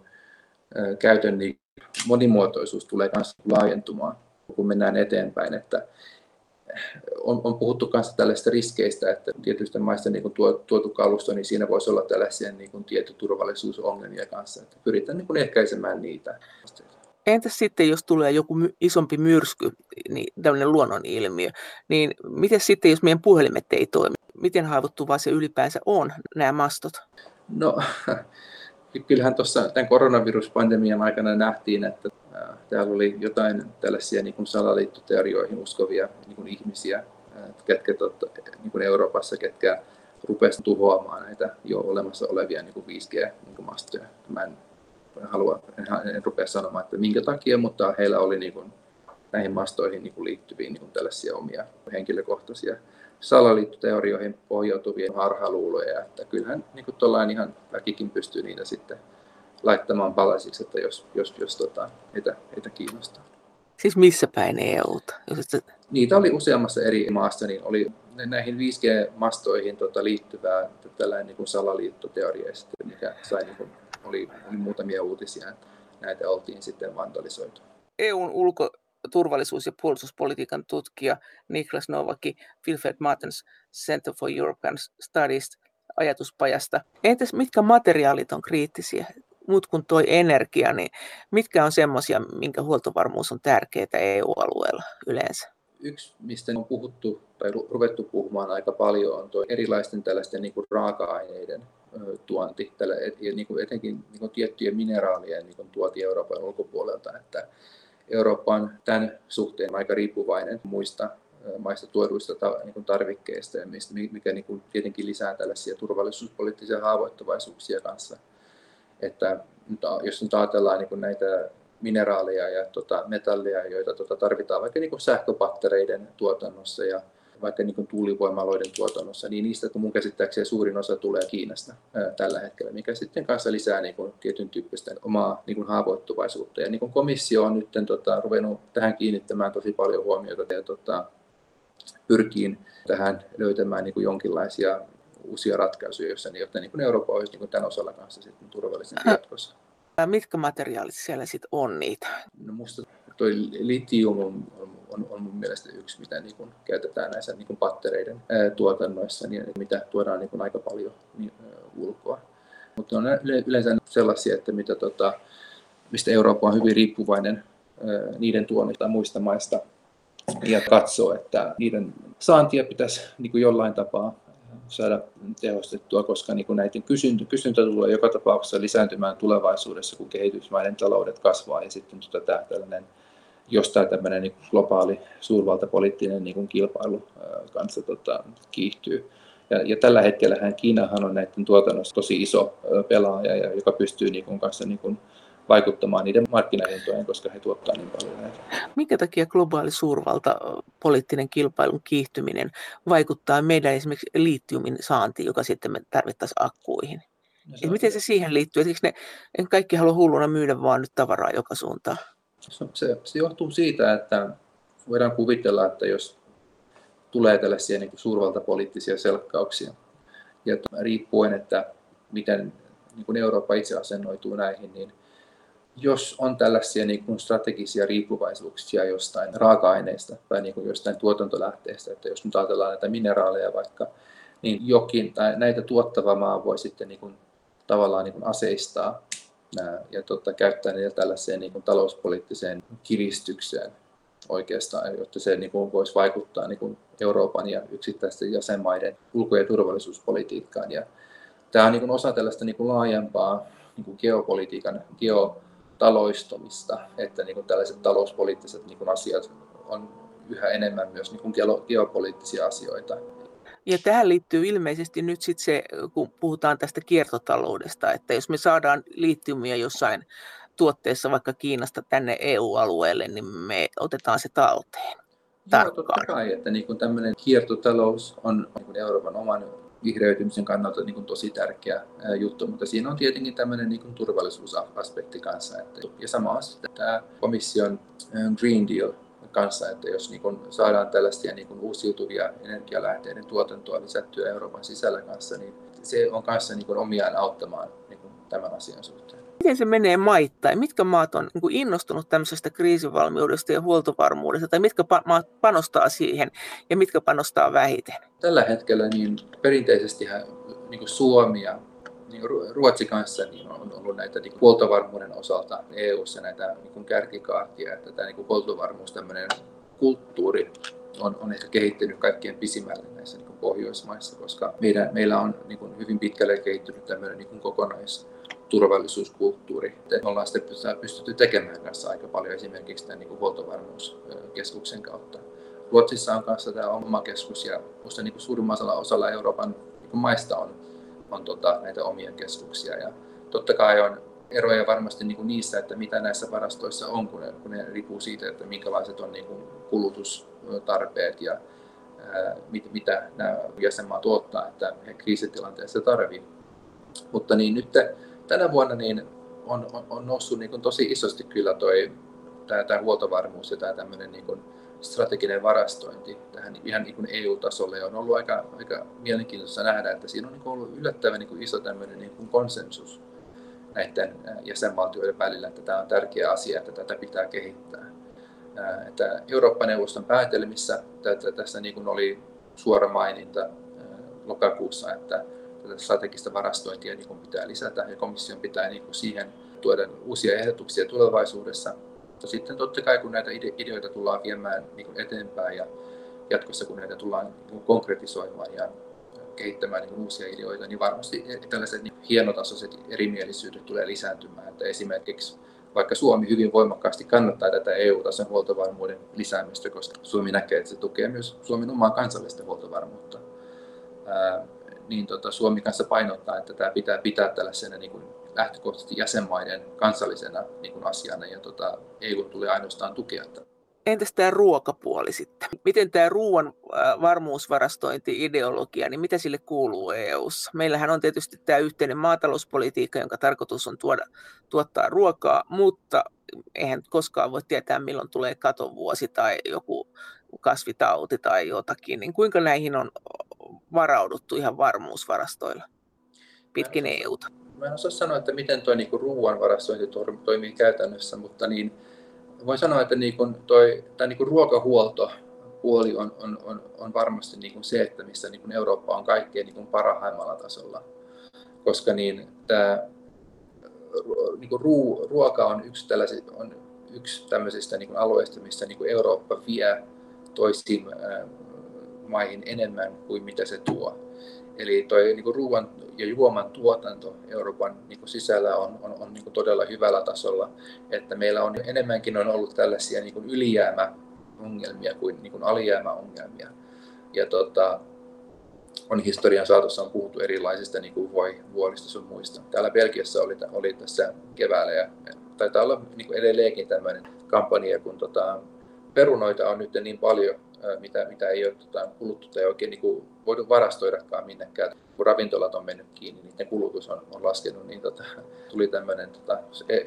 ää, käytön niin monimuotoisuus tulee myös laajentumaan, kun mennään eteenpäin. Että on, on puhuttu myös tällaisista riskeistä, että tietystä maista niin kuin tuo, tuotu kalusto, niin siinä voisi olla tällaisia niin kuin tietoturvallisuusongelmia kanssa. Että pyritään niin kuin ehkäisemään niitä. Entäs sitten, jos tulee joku isompi myrsky, niin tämmöinen luonnonilmiö, niin miten sitten, jos meidän puhelimet ei toimi? Miten haavoittuvaa se ylipäänsä on, nämä mastot? No, kyllähän tuossa tämän koronaviruspandemian aikana nähtiin, että täällä oli jotain tällaisia niin kuin salaliittoteorioihin uskovia niin kuin ihmisiä, ketkä totta, niin kuin Euroopassa, ketkä rupesivat tuhoamaan näitä jo olemassa olevia niin kuin 5G-mastoja. Niin Mä en, halua, en, en rupea sanomaan, että minkä takia, mutta heillä oli niin kuin, näihin mastoihin niin kuin liittyviä niin kuin tällaisia omia henkilökohtaisia salaliittoteorioihin pohjautuvia harhaluuloja, että kyllähän niin kuin ihan väkikin pystyy niitä sitten laittamaan palasiksi, että jos, jos, jos tota, heitä, heitä kiinnostaa. Siis missä päin EUta? Jos et... Niitä oli useammassa eri maassa, niin oli näihin 5G-mastoihin tota, liittyvää tällainen niin kuin salaliittoteoria, mikä sai, niin kuin, oli, oli muutamia uutisia, että näitä oltiin sitten vandalisoitu. EUn ulko, turvallisuus- ja puolustuspolitiikan tutkija Niklas Novaki Wilfred Martens Center for European Studies ajatuspajasta. Entäs mitkä materiaalit on kriittisiä? Muut kuin tuo energia, niin mitkä on semmoisia, minkä huoltovarmuus on tärkeää EU-alueella yleensä? Yksi, mistä on puhuttu tai ruvettu puhumaan aika paljon, on tuo erilaisten tällaisten niin kuin raaka-aineiden tuonti, tällä, ja niin kuin etenkin niin kuin tiettyjen mineraalien niin kuin tuoti Euroopan ulkopuolelta. Että Eurooppa on tämän suhteen aika riippuvainen muista maista tuoduista niin tarvikkeista, mikä niin kuin tietenkin lisää tällaisia turvallisuuspoliittisia haavoittuvaisuuksia kanssa. Että jos nyt ajatellaan niin näitä mineraaleja ja tota, metalleja, joita tota, tarvitaan vaikka niin sähköpattereiden tuotannossa ja vaikka niin kuin tuulivoimaloiden tuotannossa, niin niistä mun käsittääkseni suurin osa tulee Kiinasta ää, tällä hetkellä, mikä sitten kanssa lisää niin kuin tietyn tyyppistä omaa niin kuin haavoittuvaisuutta. Ja niin kuin komissio on nyt tota, ruvennut tähän kiinnittämään tosi paljon huomiota ja tota, pyrkii tähän löytämään niin kuin jonkinlaisia uusia ratkaisuja, joissa, jotta niin kuin Eurooppa olisi niin kuin tämän osalla kanssa sitten turvallisempi jatkossa. Mitkä materiaalit siellä sitten on niitä? No musta toi litium on, on, on mun mielestä yksi, mitä niin kuin käytetään näissä niin kuin pattereiden ää, tuotannoissa, niin mitä tuodaan niin kuin aika paljon niin, ää, ulkoa. Mutta on yleensä sellaisia, että mitä, tota, mistä Eurooppa on hyvin riippuvainen ää, niiden tuonnista muista maista ja katsoo, että niiden saantia pitäisi niin kuin jollain tapaa saada tehostettua, koska niin kuin näiden kysyntä, kysyntä tulee joka tapauksessa lisääntymään tulevaisuudessa, kun kehitysmaiden taloudet kasvaa ja sitten tota, tämä tällainen jostain tämmöinen niin globaali suurvaltapoliittinen niin kuin kilpailu kanssa tota, kiihtyy. Ja, ja tällä hetkellä Kiinahan on näiden tuotannossa tosi iso pelaaja, ja, joka pystyy niin kuin kanssa niin kuin vaikuttamaan niiden markkinahintoihin, koska he tuottaa niin paljon näitä. Minkä takia globaali suurvalta, poliittinen kilpailun kiihtyminen vaikuttaa meidän esimerkiksi liittiumin saantiin, joka sitten me tarvittaisiin akkuihin? No se miten se siihen liittyy? Ne en kaikki halua hulluna myydä vaan nyt tavaraa joka suuntaan? Se, se, se johtuu siitä, että voidaan kuvitella, että jos tulee tällaisia niin suurvaltapoliittisia selkkauksia, ja riippuen, että miten niin kuin Eurooppa itse asennoituu näihin, niin jos on tällaisia niin kuin strategisia riippuvaisuuksia jostain raaka-aineista tai niin kuin jostain tuotantolähteestä, että jos nyt ajatellaan näitä mineraaleja vaikka, niin jokin tai näitä tuottava maa voi sitten niin kuin, tavallaan niin kuin aseistaa ja tota, käyttää niitä tällaiseen niin kuin talouspoliittiseen kiristykseen oikeastaan, jotta se niin kuin, voisi vaikuttaa niin kuin Euroopan ja yksittäisten jäsenmaiden ulko- ja turvallisuuspolitiikkaan. Ja tämä on niin kuin osa tällaista niin kuin laajempaa niin kuin geopolitiikan, geotaloistumista, että niin kuin tällaiset talouspoliittiset niin kuin asiat on yhä enemmän myös niin kuin geopoliittisia asioita. Ja tähän liittyy ilmeisesti nyt sitten se, kun puhutaan tästä kiertotaloudesta, että jos me saadaan liittymiä jossain tuotteessa vaikka Kiinasta tänne EU-alueelle, niin me otetaan se talteen. Joo, totta kai, että niin kuin tämmöinen kiertotalous on niin kuin Euroopan oman vihreytymisen kannalta niin kuin tosi tärkeä juttu, mutta siinä on tietenkin tämmöinen niin kuin turvallisuusaspekti kanssa. Että, ja sama sitten tämä komission Green Deal kanssa, että jos niin kuin saadaan tällaisia niin kuin uusiutuvia energialähteiden tuotantoa lisättyä Euroopan sisällä kanssa, niin se on kanssa niin kuin omiaan auttamaan niin kuin tämän asian suhteen miten se menee maittain? Mitkä maat on niin innostunut tämmöisestä kriisivalmiudesta ja huoltovarmuudesta, tai mitkä maat panostaa siihen ja mitkä panostaa vähiten? Tällä hetkellä niin perinteisesti niin Suomi ja niin Ruotsi kanssa niin on ollut näitä niin huoltovarmuuden osalta EU-ssa näitä niin kärkikaartia, että tämä niin huoltovarmuus, tämmöinen kulttuuri on, on ehkä kehittynyt kaikkien pisimmälle näissä niin Pohjoismaissa, koska meidän, meillä on niin hyvin pitkälle kehittynyt tämmöinen niin kokonais turvallisuuskulttuuri. Me ollaan sitten pystytty tekemään kanssa aika paljon esimerkiksi tämän niin huoltovarmuuskeskuksen kautta. Ruotsissa on kanssa tämä oma keskus ja minusta niin suurimmalla osalla Euroopan niin maista on, on tota, näitä omia keskuksia. Ja totta kai on eroja varmasti niin kuin niissä, että mitä näissä varastoissa on, kun ne, kun ne riippuu siitä, että minkälaiset on niin kuin kulutustarpeet ja ää, mit, mitä nämä jäsenmaat tuottaa, että he kriisitilanteessa tarvitsevat. Mutta niin nyt tänä vuonna niin on, on, on noussut niin tosi isosti kyllä toi, tämä, tämä huoltovarmuus ja tämä niin strateginen varastointi tähän ihan niin EU-tasolle. Ja on ollut aika, aika mielenkiintoista nähdä, että siinä on niin ollut yllättävän niin iso tämmöinen niin konsensus näiden jäsenvaltioiden välillä, että tämä on tärkeä asia, että tätä pitää kehittää. Että Eurooppa-neuvoston päätelmissä tässä niin oli suora maininta lokakuussa, että tätä strategista varastointia niin kuin pitää lisätä ja komission pitää niin kuin siihen tuoda uusia ehdotuksia tulevaisuudessa. Mutta sitten totta kai kun näitä ideoita tullaan viemään niin kuin eteenpäin ja jatkossa kun näitä tullaan niin kuin konkretisoimaan ja kehittämään niin uusia ideoita, niin varmasti tällaiset niin hienotasoiset erimielisyydet tulee lisääntymään. Että esimerkiksi vaikka Suomi hyvin voimakkaasti kannattaa tätä EU-tason huoltovarmuuden lisäämistä, koska Suomi näkee, että se tukee myös Suomen omaa kansallista huoltovarmuutta niin tota, Suomi kanssa painottaa, että tämä pitää pitää tällaisena niin kuin lähtökohtaisesti jäsenmaiden kansallisena niin kuin asiana ja tota, EU tulee ainoastaan tukea tätä. Entäs tämä ruokapuoli sitten? Miten tämä ruoan varmuusvarastointi-ideologia, niin mitä sille kuuluu EU:ssa? Meillähän on tietysti tämä yhteinen maatalouspolitiikka, jonka tarkoitus on tuoda, tuottaa ruokaa, mutta eihän koskaan voi tietää, milloin tulee katovuosi tai joku kasvitauti tai jotakin. Niin kuinka näihin on varauduttu ihan varmuusvarastoilla pitkin EUta? Mä en osaa sanoa, että miten tuo niinku ruoan varastointi toimii käytännössä, mutta niin, voin sanoa, että niinku toi, tämä niinku ruokahuolto puoli on, on, on, on varmasti niinku se, että missä niinku Eurooppa on kaikkein niinku parhaimmalla tasolla. Koska niin, tämä niinku ruu, ruoka on yksi, on yksi tämmöisistä niinku alueista, missä niinku Eurooppa vie toisiin maihin enemmän kuin mitä se tuo. Eli tuo niin ruoan ja juoman tuotanto Euroopan niin kuin sisällä on, on, on niin kuin todella hyvällä tasolla, että meillä on enemmänkin on ollut tällaisia niin kuin ylijäämäongelmia kuin, niin kuin alijäämäongelmia. Ja tota, on historian saatossa on puhuttu erilaisista niin kuin voi, vuolista sun muista. Täällä Belgiassa oli, oli tässä keväällä ja taitaa olla niin kuin edelleenkin tämmöinen kampanja, kun tota, perunoita on nyt niin paljon, mitä, mitä ei ole tota, kuluttu tai oikein niin kuin, voitu varastoidakaan minnekään. Kun ravintolat on mennyt kiinni, niin niiden kulutus on, on laskenut, niin tota, tuli tämmöinen tota,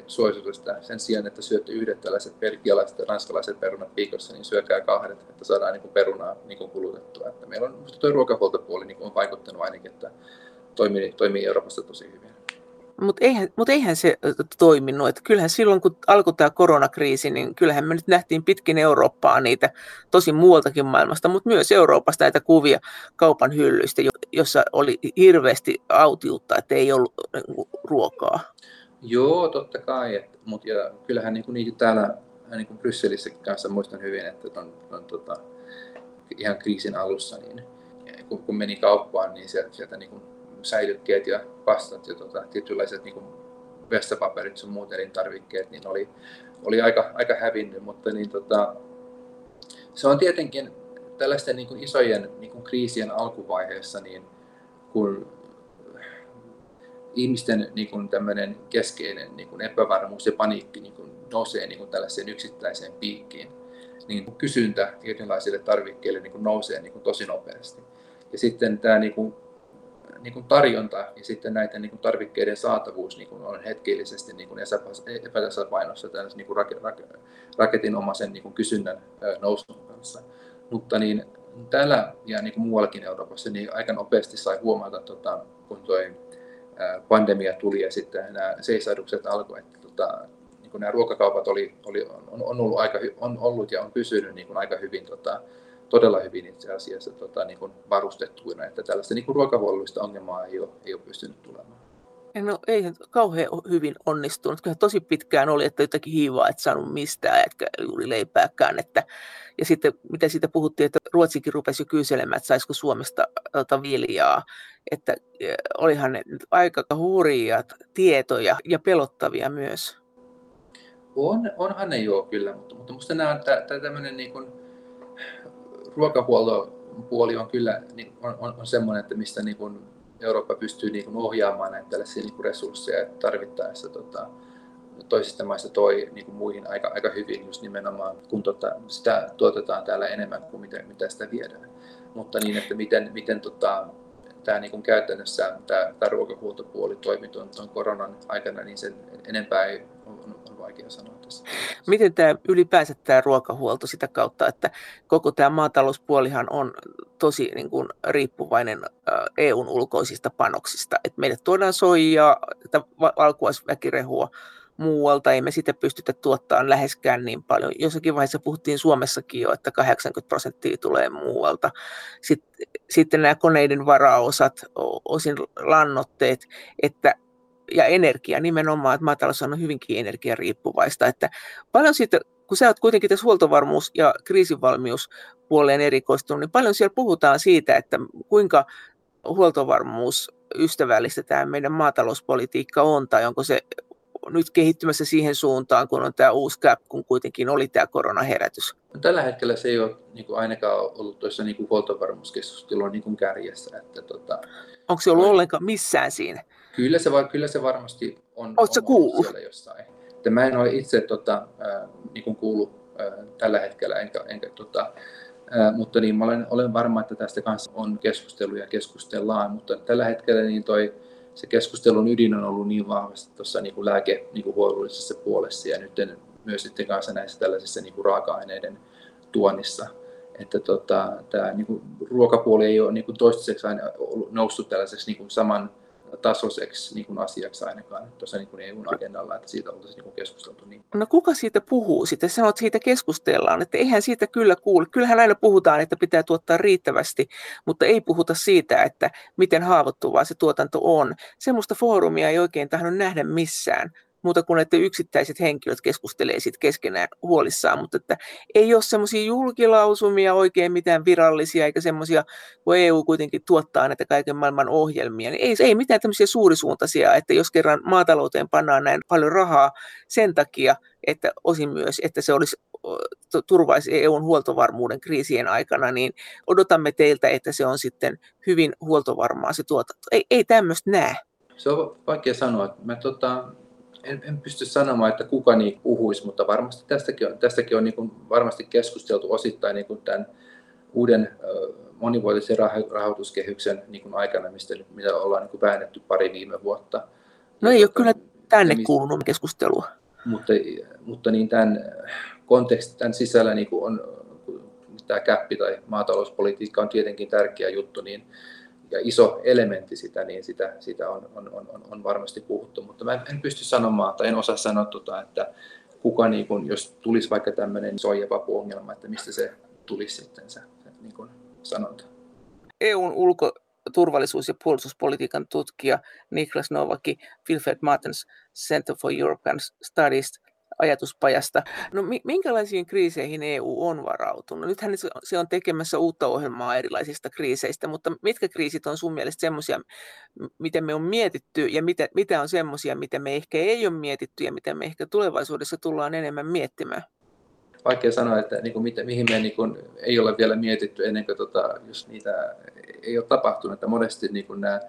suositus, että sen sijaan, että syötte yhdet tällaiset belgialaiset ja ranskalaiset perunat viikossa, niin syökää kahdet, että saadaan niin kuin perunaa niin kuin kulutettua. Että meillä on tuo ruokahuoltopuoli niin on vaikuttanut ainakin, että toimii, toimii Euroopassa tosi hyvin. Mutta eihän, mut eihän se toiminut. Et kyllähän silloin, kun alkoi tämä koronakriisi, niin kyllähän me nyt nähtiin pitkin Eurooppaa niitä, tosi muualtakin maailmasta, mutta myös Euroopasta näitä kuvia kaupan hyllyistä, jossa oli hirveästi autiutta, että ei ollut ruokaa. Joo, totta kai. Mutta ja kyllähän niin kuin niitä täällä niin kuin Brysselissä kanssa muistan hyvin, että on, on tota, ihan kriisin alussa, niin kun, kun meni kauppaan, niin sieltä, sieltä niin säilykkeet ja pastat ja tota, tietynlaiset niin vessapaperit sun muut elintarvikkeet, niin oli, oli aika, aika hävinnyt, mutta niin, tota, se on tietenkin tällaisten niin kuin isojen niin kuin kriisien alkuvaiheessa, niin kun ihmisten niin kuin tämmöinen keskeinen niin kuin epävarmuus ja paniikki niin kuin nousee niin kuin tällaiseen yksittäiseen piikkiin, niin kysyntä tietynlaisille tarvikkeille niin kuin nousee niin kuin tosi nopeasti. Ja sitten tämä niin kuin niin kuin tarjonta ja sitten näiden niin kuin tarvikkeiden saatavuus niin kuin on hetkellisesti niin kuin epätasapainossa niin kuin raketinomaisen niin kuin kysynnän nousun kanssa. Mutta niin täällä ja niin kuin muuallakin Euroopassa niin aika nopeasti sai huomata, tota, kun tuo pandemia tuli ja sitten nämä seisahdukset alkoi, että tota, niin kuin nämä ruokakaupat oli, oli, on, on, ollut aika, on ollut ja on pysynyt niin kuin aika hyvin tota, todella hyvin itse asiassa tota, niin kuin varustettuina, että tällaista niin kuin ruokahuollollista ongelmaa ei ole, ei ole pystynyt tulemaan. No ei kauhean hyvin onnistunut. Kyllä tosi pitkään oli, että jotakin hiivaa et saanut mistään, etkä juuri leipääkään. Että, ja sitten mitä siitä puhuttiin, että Ruotsikin rupesi jo kyselemään, että saisiko Suomesta tota, viljaa. Että e, olihan ne aika hurjia tietoja ja pelottavia myös. On, onhan ne joo kyllä, mutta, mutta minusta nämä on tämmöinen niin kuin, ruokahuoltopuoli on kyllä niin on, on, on semmoinen, että mistä niin kuin Eurooppa pystyy niin kuin ohjaamaan näitä tällaisia niin kuin resursseja tarvittaessa tota, toisista maista toi niin kuin muihin aika, aika hyvin just nimenomaan, kun tota, sitä tuotetaan täällä enemmän kuin mitä, mitä sitä viedään. Mutta niin, että miten, miten tota, tämä niin käytännössä tämä, tämä ruokahuoltopuoli toimi tuon, koronan aikana, niin sen enempää ei on, on vaikea sanoa tässä. Miten tämä ylipäänsä tämä ruokahuolto sitä kautta, että koko tämä maatalouspuolihan on tosi niin kuin, riippuvainen EUn ulkoisista panoksista. että meille tuodaan soijaa, valkuaisväkirehua muualta, ei me sitä pystytä tuottamaan läheskään niin paljon. Jossakin vaiheessa puhuttiin Suomessakin jo, että 80 prosenttia tulee muualta. Sitten, sitten nämä koneiden varaosat, osin lannoitteet, että ja energia nimenomaan, että maatalous on hyvinkin energiariippuvaista. Että paljon siitä, kun sä oot kuitenkin tässä huoltovarmuus- ja kriisivalmiuspuoleen erikoistunut, niin paljon siellä puhutaan siitä, että kuinka huoltovarmuus ystävällistä tämä meidän maatalouspolitiikka on, tai onko se nyt kehittymässä siihen suuntaan, kun on tämä uusi CAP, kun kuitenkin oli tämä koronaherätys? Tällä hetkellä se ei ole niin kuin ainakaan ollut tuossa niin huoltovarmuuskeskustelun niin kärjessä. Että, tota, Onko se ollut on... ollenkaan missään siinä? Kyllä se, kyllä se varmasti on, Oletko on kuullut? siellä jossain. Että mä en ole itse tota, äh, niin kuullut äh, tällä hetkellä, enkä, enkä tota, äh, mutta niin, mä olen, olen varma, että tästä kanssa on keskustelu ja keskustellaan, mutta tällä hetkellä niin toi, se keskustelun ydin on ollut niin vahvasti tuossa niin lääkehuollollisessa niin puolessa ja nyt myös sitten kanssa näissä tällaisissa niin kuin raaka-aineiden tuonnissa. Että tota, tämä niin kuin, ruokapuoli ei ole niin kuin toistaiseksi aina ollut, noussut tällaiseksi niin kuin saman tasoiseksi niin kuin asiaksi ainakaan tuossa niin kuin EU-agendalla, että siitä oltaisiin niin keskusteltu. Niin. No kuka siitä puhuu sitten? Sanot, että siitä keskustellaan, että eihän siitä kyllä kuule. Kyllähän aina puhutaan, että pitää tuottaa riittävästi, mutta ei puhuta siitä, että miten haavoittuvaa se tuotanto on. Semmoista foorumia ei oikein tahdon nähdä missään muuta kuin että yksittäiset henkilöt keskustelee sit keskenään huolissaan, mutta että ei ole semmoisia julkilausumia oikein mitään virallisia, eikä semmoisia, kun EU kuitenkin tuottaa näitä kaiken maailman ohjelmia, niin ei, ei mitään tämmöisiä suurisuuntaisia, että jos kerran maatalouteen pannaan näin paljon rahaa sen takia, että osin myös, että se olisi turvaisi EUn huoltovarmuuden kriisien aikana, niin odotamme teiltä, että se on sitten hyvin huoltovarmaa se tuotanto. Ei, ei tämmöistä näe. Se on vaikea sanoa. Mä tota, en, en pysty sanomaan, että kuka niin puhuisi, mutta varmasti tästäkin on, tästäkin on niin kuin varmasti keskusteltu osittain niin kuin tämän uuden monivuotisen rahoituskehyksen niin kuin aikana, mistä, mitä ollaan niin kuin väännetty pari viime vuotta. No ei ole kyllä tänne kuulunut keskustelua. Mutta, mutta niin tämän kontekstin tämän sisällä niin kuin on, tämä käppi tai maatalouspolitiikka on tietenkin tärkeä juttu, niin ja iso elementti sitä, niin sitä, sitä on, on, on, on, varmasti puhuttu. Mutta mä en pysty sanomaan tai en osaa sanoa, tuota, että kuka, niin kun, jos tulisi vaikka tämmöinen soijapapuongelma, että mistä se tulisi sitten se niin kun sanonta. EUn ulko, turvallisuus- ja puolustuspolitiikan tutkija Niklas Novaki Wilfred Martens Center for European Studies ajatuspajasta. No minkälaisiin kriiseihin EU on varautunut? Nythän se on tekemässä uutta ohjelmaa erilaisista kriiseistä, mutta mitkä kriisit on sun mielestä semmoisia, miten me on mietitty ja mitä, mitä on semmoisia, mitä me ehkä ei ole mietitty ja mitä me ehkä tulevaisuudessa tullaan enemmän miettimään? Vaikea sanoa, että niin kuin, mitä, mihin me niin kuin, ei ole vielä mietitty ennen kuin tota, jos niitä ei ole tapahtunut. Että monesti niin kuin nämä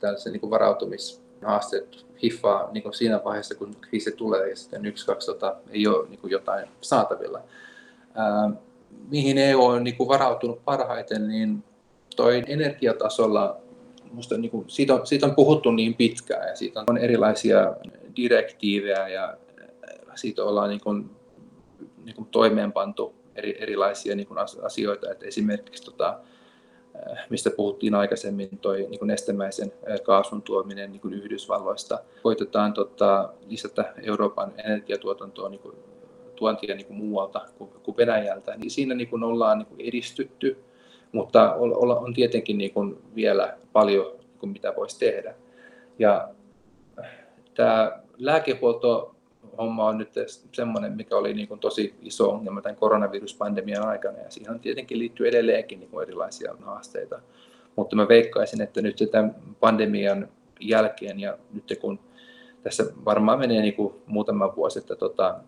tällaisen niin varautumis haasteet hiffaa niin kuin siinä vaiheessa, kun kriisi tulee ja sitten yksi, kaksi tota, ei ole niin kuin jotain saatavilla. Ää, mihin EU on niin kuin varautunut parhaiten, niin toi energiatasolla, musta niin kuin, siitä, on, siitä on puhuttu niin pitkään ja siitä on erilaisia direktiivejä ja siitä ollaan niin kuin, niin kuin toimeenpantu eri, erilaisia niin kuin asioita, että esimerkiksi tota, Äh, mistä puhuttiin aikaisemmin, toi niin nestemäisen äh, kaasun tuominen niin kuin Yhdysvalloista. Koitetaan tota, lisätä Euroopan energiatuotantoa niin kuin, tuontia niin kuin muualta kuin, kuin Venäjältä. Niin siinä niin kuin ollaan niin kuin edistytty, mutta on, on tietenkin niin kuin vielä paljon, niin kuin mitä voisi tehdä. Ja äh, tämä lääkehuolto homma on nyt semmoinen, mikä oli niin kuin tosi iso ongelma tämän koronaviruspandemian aikana, ja siihen tietenkin liittyy edelleenkin niin kuin erilaisia haasteita. Mutta mä veikkaisin, että nyt tämän pandemian jälkeen, ja nyt kun tässä varmaan menee niin kuin muutama vuosi, että tota,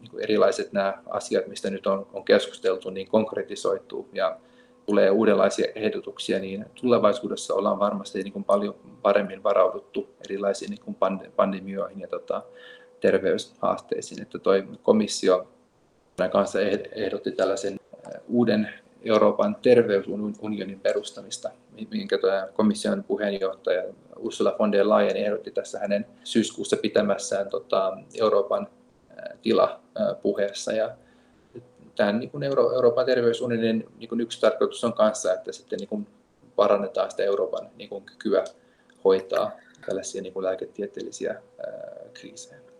niin kuin erilaiset nämä asiat, mistä nyt on, on keskusteltu, niin konkretisoituu, ja tulee uudenlaisia ehdotuksia, niin tulevaisuudessa ollaan varmasti niin kuin paljon paremmin varauduttu erilaisiin niin kuin pandemioihin ja tota, terveyshaasteisiin, että tuo komissio kanssa ehdotti tällaisen uuden Euroopan terveysunionin perustamista, minkä komission puheenjohtaja Ursula von der Leyen ehdotti tässä hänen syyskuussa pitämässään tota, Euroopan tilapuheessa. Ja tämän niin kuin Euro- Euroopan terveysunionin niin kuin yksi tarkoitus on kanssa, että sitten niin kuin parannetaan sitä Euroopan niin kuin kykyä hoitaa tällaisia niin kuin lääketieteellisiä ää, kriisejä.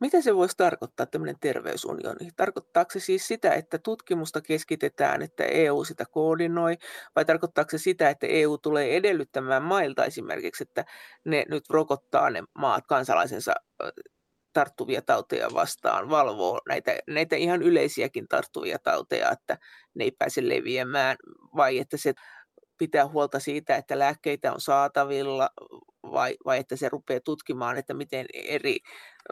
Mitä se voisi tarkoittaa, tämmöinen terveysunioni? Tarkoittaako se siis sitä, että tutkimusta keskitetään, että EU sitä koordinoi, vai tarkoittaako se sitä, että EU tulee edellyttämään mailta esimerkiksi, että ne nyt rokottaa ne maat kansalaisensa tarttuvia tauteja vastaan, valvoo näitä, näitä ihan yleisiäkin tarttuvia tauteja, että ne ei pääse leviämään, vai että se pitää huolta siitä, että lääkkeitä on saatavilla, vai, vai että se rupeaa tutkimaan, että miten eri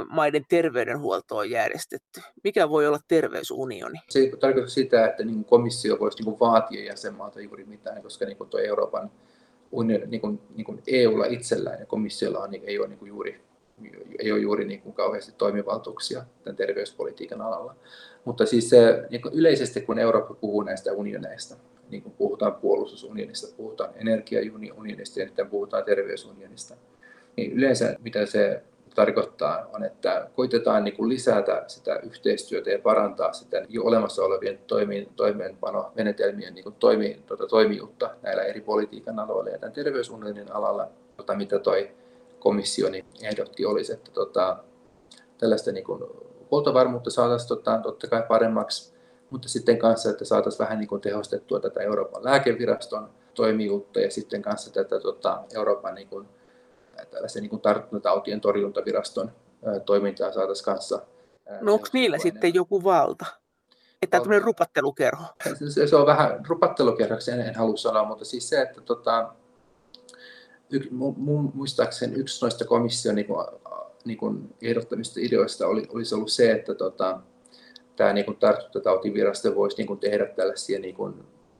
maiden terveydenhuolto on järjestetty? Mikä voi olla terveysunioni? Se ei tarkoita sitä, että niin komissio voisi niin vaatia jäsenmaalta juuri mitään, koska niin tuo Euroopan unioni, niin kuin, niin kuin EUlla itsellään ja komissiolla on, niin ei ole niin juuri ei ole juuri niin kuin kauheasti toimivaltuuksia tämän terveyspolitiikan alalla. Mutta siis se, niin kuin yleisesti kun Eurooppa puhuu näistä unioneista, niin kuin puhutaan puolustusunionista, puhutaan energiaunionista ja sitten puhutaan terveysunionista, niin yleensä mitä se tarkoittaa, on, että koitetaan niin kuin lisätä sitä yhteistyötä ja parantaa sitä jo olemassa olevien toimeenpanomenetelmien niin kuin toimi, tuota, toimijuutta näillä eri politiikan aloilla. Ja tämän terveysunionin alalla, tota, mitä toi komissio niin ehdotti, olisi, että tota, tällaista niin kuin huoltovarmuutta saataisiin tota, totta kai paremmaksi, mutta sitten kanssa, että saataisiin vähän niin kuin tehostettua tätä Euroopan lääkeviraston toimijuutta ja sitten kanssa tätä tota, Euroopan niin kuin, tällaisen niin kuin tartuntatautien torjuntaviraston toimintaa saataisiin kanssa. No onko niillä sitten joku valta? Että tämmöinen rupattelukerho? Se, se on vähän rupattelukerhoksi, en, en halua sanoa, mutta siis se, että tota, y, mun, muistaakseni yksi noista komission niin kuin, niin kuin ehdottamista ideoista oli, olisi ollut se, että tota, tämä niin kuin tartuntatautivirasto voisi niin kuin tehdä tällaisia niin kuin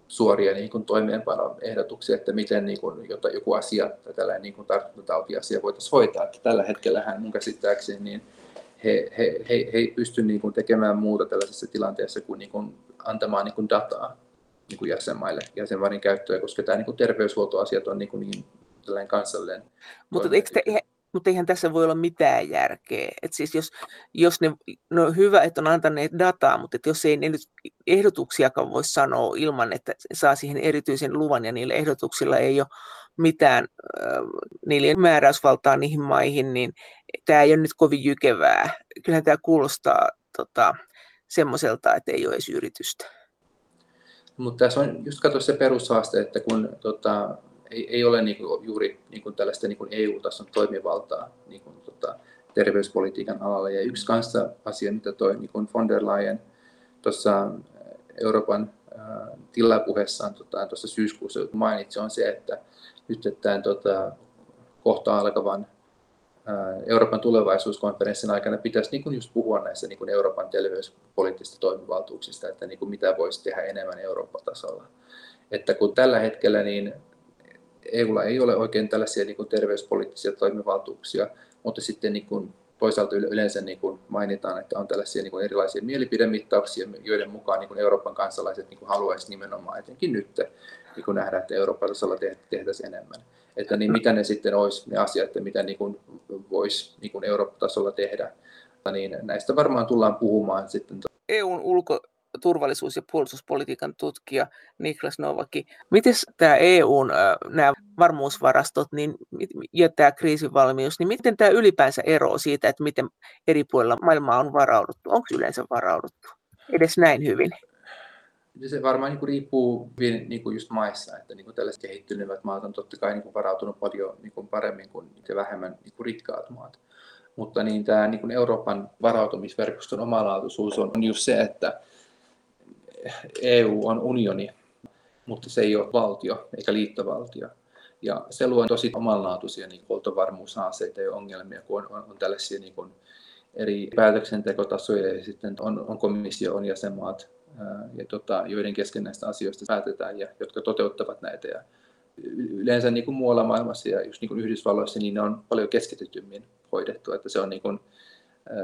suoria niin kuin toimeenpanoehdotuksia, että miten niin kuin, jota, joku asia tai tällainen niin kuin tartuntatautiasia voitaisiin hoitaa. Että tällä hetkellä mun käsittääkseni niin he, he, he, he ei pysty niin kuin tekemään muuta tällaisessa tilanteessa kuin, niin kuin antamaan niin kuin dataa niin kuin jäsenmaille, jäsenmaiden käyttöön, koska tämä niin kuin terveyshuoltoasiat on niin, kuin niin tällainen kansallinen. Mutta eikö te, mutta eihän tässä voi olla mitään järkeä. Et siis jos, jos ne, no hyvä, että on antaneet dataa, mutta jos ei ne nyt ehdotuksiakaan voi sanoa ilman, että saa siihen erityisen luvan ja niillä ehdotuksilla ei ole mitään, äh, niillä ei määräysvaltaa niihin maihin, niin tämä ei ole nyt kovin jykevää. Kyllähän tämä kuulostaa tota, semmoiselta, että ei ole edes yritystä. Mutta tässä on just katsoa se perushaaste, että kun tota, ei, ei ole niin kuin, juuri niin kuin tällaista niin EU-tason toimivaltaa niin kuin, tota, terveyspolitiikan alalla. Ja yksi kanssa asia, mitä toi niin kuin von der Leyen tuossa Euroopan äh, tilapuheessaan tota, tuossa syyskuussa mainitsi, on se, että nyt tämän, tota, kohta alkavan Euroopan tulevaisuuskonferenssin aikana pitäisi niin kuin just puhua näissä niin kuin Euroopan terveyspoliittisista toimivaltuuksista, että niin kuin mitä voisi tehdä enemmän Euroopan tasolla. Että kun tällä hetkellä niin EUlla ei ole oikein tällaisia niin kuin terveyspoliittisia toimivaltuuksia, mutta sitten niin kuin toisaalta yleensä niin kuin mainitaan, että on tällaisia niin kuin erilaisia mielipidemittauksia, joiden mukaan niin kuin Euroopan kansalaiset niin kuin haluaisivat nimenomaan etenkin nyt niin kuin nähdä, että Euroopan tasolla tehtäisiin enemmän. Että niin mitä ne sitten olisi ne asiat, että mitä niin kuin voisi niin kuin Euroopan tasolla tehdä. Niin näistä varmaan tullaan puhumaan sitten. EUn ulko, turvallisuus- ja puolustuspolitiikan tutkija Niklas Novaki. Miten tämä EUn nämä varmuusvarastot niin, ja tämä kriisivalmius, niin miten tämä ylipäänsä eroaa siitä, että miten eri puolilla maailmaa on varauduttu? Onko yleensä varauduttu edes näin hyvin? Se varmaan niin kuin riippuu hyvin niin kuin just maissa, että niin kuin tällaiset kehittyneet maat on totta kai niin kuin varautunut paljon niin kuin paremmin kuin vähemmän niin kuin rikkaat maat. Mutta niin tämä niin kuin Euroopan varautumisverkoston omalaatuisuus on just se, että EU on unioni, mutta se ei ole valtio eikä liittovaltio. Ja se luo tosi omanlaatuisia niin huoltovarmuushaasteita ja ongelmia, kun on, on, on tällaisia niin kuin eri päätöksentekotasoja ja sitten on, on komissio, on jäsenmaat, ää, ja tota, joiden kesken näistä asioista päätetään ja jotka toteuttavat näitä. Ja yleensä niin kuin muualla maailmassa ja just niin kuin Yhdysvalloissa niin ne on paljon keskitytymmin hoidettu, että se on niin kuin,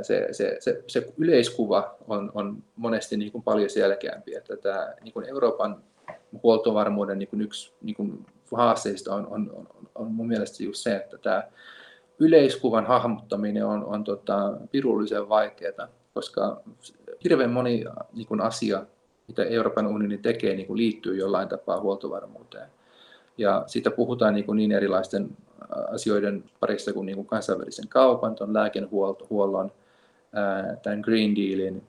se, se, se, se yleiskuva on, on monesti niin kuin paljon selkeämpi, että tämä niin kuin Euroopan huoltovarmuuden niin kuin yksi niin kuin haasteista on, on, on, on mun mielestä just se, että tämä yleiskuvan hahmottaminen on, on tota, pirullisen vaikeaa, koska hirveän moni niin kuin asia, mitä Euroopan unioni tekee, niin kuin liittyy jollain tapaa huoltovarmuuteen. Ja siitä puhutaan niin, kuin niin erilaisten asioiden parissa kuin, niin kuin kansainvälisen kaupan, tuon lääkehuollon, tämän Green Dealin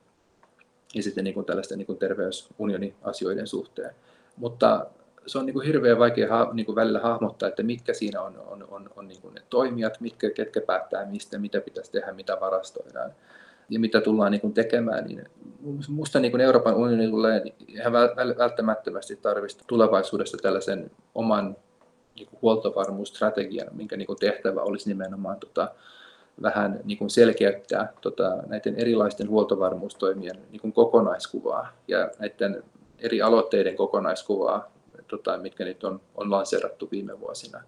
ja sitten niin kuin tällaisten niin kuin terveysunioni-asioiden suhteen. Mutta se on niin kuin hirveän vaikea ha, niin kuin välillä hahmottaa, että mitkä siinä on, on, on, on niin kuin ne toimijat, mitkä, ketkä päättää mistä, mitä pitäisi tehdä, mitä varastoidaan ja mitä tullaan niin kuin tekemään. Niin minusta niin Euroopan unioni tulee ihan välttämättömästi tarvista tulevaisuudessa tällaisen oman niin huoltovarmuusstrategian, minkä niin kuin tehtävä olisi nimenomaan tota, vähän niin kuin selkeyttää tota, näiden erilaisten huoltovarmuustoimien niin kuin kokonaiskuvaa ja näiden eri aloitteiden kokonaiskuvaa, tota, mitkä nyt on, on lanseerattu viime vuosina.